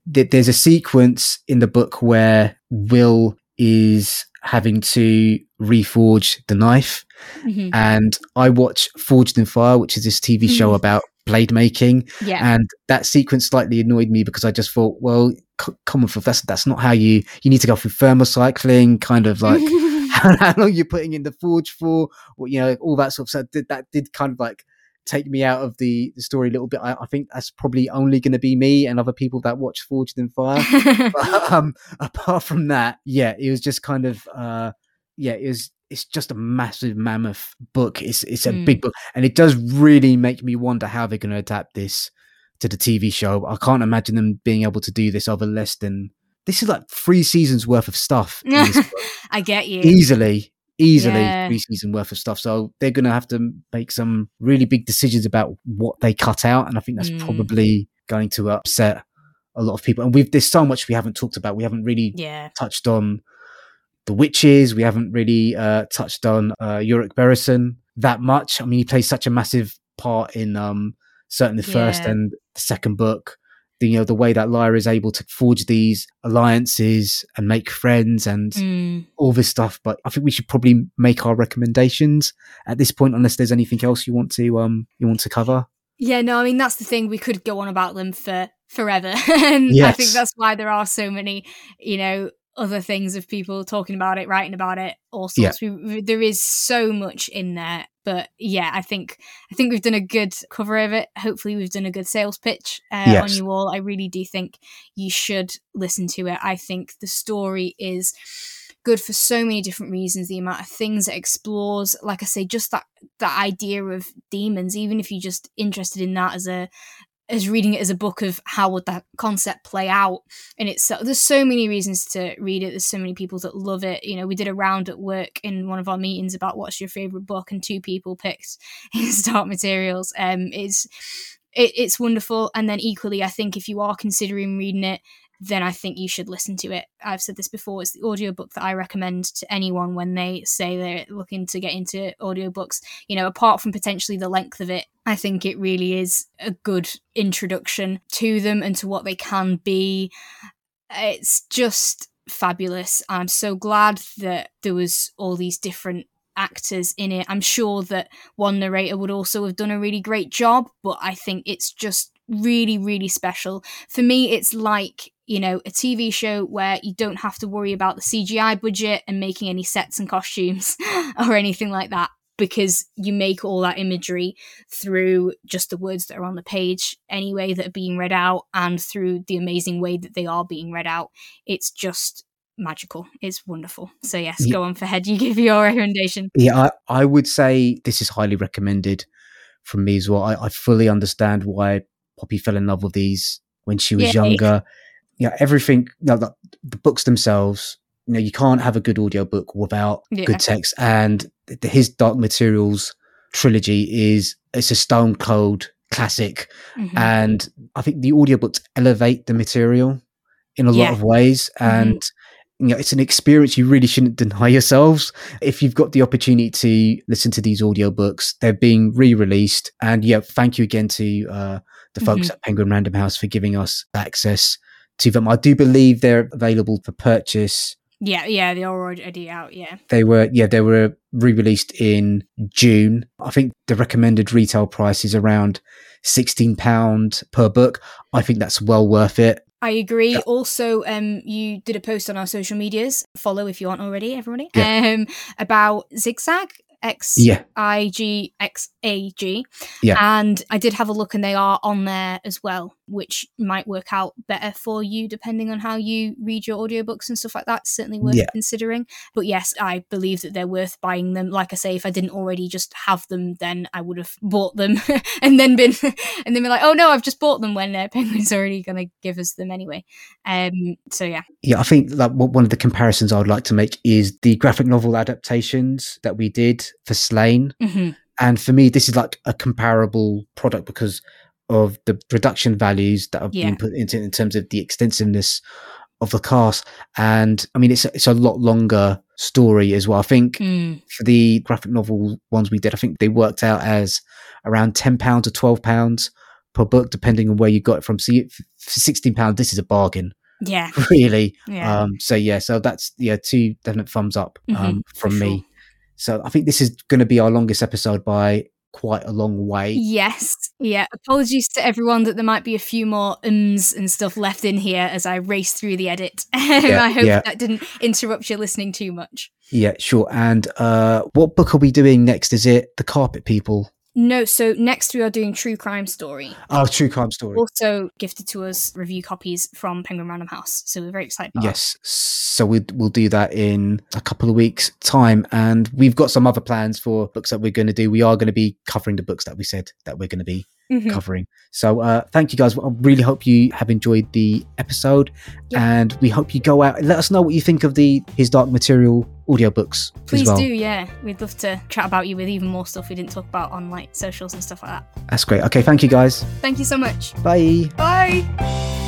There's a sequence in the book where Will is having to reforge the knife, Mhm. and I watch Forged in Fire, which is this TV show Mhm. about blade making, Yeah. and that sequence slightly annoyed me because I just thought, well, c- come on, that's that's not how you you need to go through thermocycling, kind of like how, long you're putting in the forge for, or, you know, all that sort of stuff. Did, that did kind of like take me out of the, the story a little bit. I, I think that's probably only going to be me and other people that watch Forged in Fire. but, um, apart from that, yeah, it was just kind of, uh, yeah, it was. It's just a massive mammoth book. It's it's a Mm. big book, and it does really make me wonder how they're going to adapt this to the TV show. I can't imagine them being able to do this other less than this is like three seasons worth of stuff. in this book I get you. easily easily Yeah. three season worth of stuff so they're going to have to make some really big decisions about what they cut out and i think that's Mm. probably going to upset a lot of people and we've there's so much we haven't talked about we haven't really Yeah. touched on the witches we haven't really uh touched on uh Iorek Byrnison that much i mean he plays such a massive part in um certainly the first Yeah. and the second book the, you know the way that Lyra is able to forge these alliances and make friends and Mm. all this stuff, but I think we should probably make our recommendations at this point, unless there's anything else you want to um you want to cover. Yeah, no, I mean that's the thing. We could go on about them for forever, and I think that's why there are so many, you know, other things of people talking about it, writing about it, all Yeah. sorts. We, we- there is so much in there, but yeah, I think I think we've done a good cover of it. Hopefully, we've done a good sales pitch uh, on you all. I really do think you should listen to it. I think the story is good for so many different reasons the amount of things it explores like i say just that that idea of daemons even if you're just interested in that as a as reading it as a book of how would that concept play out. In itself there's so many reasons to read it. There's so many people that love it. You know we did a round at work in one of our meetings about what's your favorite book and two people picked start materials. Um it's it, it's wonderful. And then equally i think if you are considering reading it then I think you should listen to it. I've said this before, it's the audiobook that I recommend to anyone when they say they're looking to get into audiobooks. You know, apart from potentially the length of it, I think it really is a good introduction to them and to what they can be. It's just fabulous. I'm so glad that there was all these different actors in it. I'm sure that one narrator would also have done a really great job, but I think it's just really really special. For me it's like you know, a TV show where you don't have to worry about the CGI budget and making any sets and costumes or anything like that because you make all that imagery through just the words that are on the page anyway that are being read out and through the amazing way that they are being read out. It's just magical. It's wonderful. So yes, Ye- go on for head. You give your recommendation. Yeah, I, I would say this is highly recommended from me as well. I, I fully understand why Poppy fell in love with these when she was Yay. younger. Yeah, everything. You know, the, the books themselves. You know, you can't have a good audiobook without Yeah. good text. And the, his Dark Materials trilogy is it's a stone cold classic. Mhm. and I think the audiobooks elevate the material in a Yeah. lot of ways and you know it's an experience you really shouldn't deny yourselves. If you've got the opportunity to listen to these audiobooks they're being re-released. And yeah thank you again to uh, the folks at Penguin Random House for giving us access to them. I do believe they're available for purchase. Yeah, yeah, they are already out. Yeah, they were yeah they were re-released in June. I think the recommended retail price is around 16 pound per book. I think that's well worth it I agree. Yeah. Also, um, you did a post on our social medias. Follow if you aren't already, everybody. Yeah. Um, about Zigzag. X. I G X A G. Yeah. And I did have a look and they are on there as well, which might work out better for you depending on how you read your audiobooks and stuff like that. Certainly worth Yeah. considering. But yes, I believe that they're worth buying them. Like I say, if I didn't already just have them, then I would have bought them and then been and then be like, oh no, I've just bought them when uh, Penguin's already going to give us them anyway. Um, so yeah. Yeah, I think what one of the comparisons I would like to make is the graphic novel adaptations that we did for Sláine. hmm And for me, this is like a comparable product because of the production values that have Yeah. been put into in terms of the extensiveness of the cast. And I mean, it's a, it's a lot longer story as well. I think Mm. for the graphic novel ones we did, I think they worked out as around ten pounds or twelve pounds per book, depending on where you got it from. So you, for sixteen pounds, this is a bargain, Yeah. really. Yeah. Um, so yeah, so that's yeah, two definite thumbs up um, Mhm, from me. sure. So I think this is going to be our longest episode by quite a long way. Yes. Yeah. Apologies to everyone that there might be a few more ums and stuff left in here as I race through the edit. Yeah, I hope yeah. that didn't interrupt your listening too much. Yeah, sure. And uh, what book are we doing next? Is it The Carpet People? No, so next we are doing True Crime Story. Oh, True Crime Story. Also gifted to us review copies from Penguin Random House. So we're very excited about Yes. So we, we'll do that in a couple of weeks' time. And we've got some other plans for books that we're going to do. We are going to be covering the books that we said that we're going to be Mhm. covering. So uh, thank you guys. I really hope you have enjoyed the episode. Yeah. And we hope you go out and let us know what you think of the His Dark Material audiobooks Please as well. do, yeah. We'd love to chat about you with even more stuff we didn't talk about on like socials and stuff like that. That's great. Okay. Thank you guys. Thank you so much. Bye. Bye.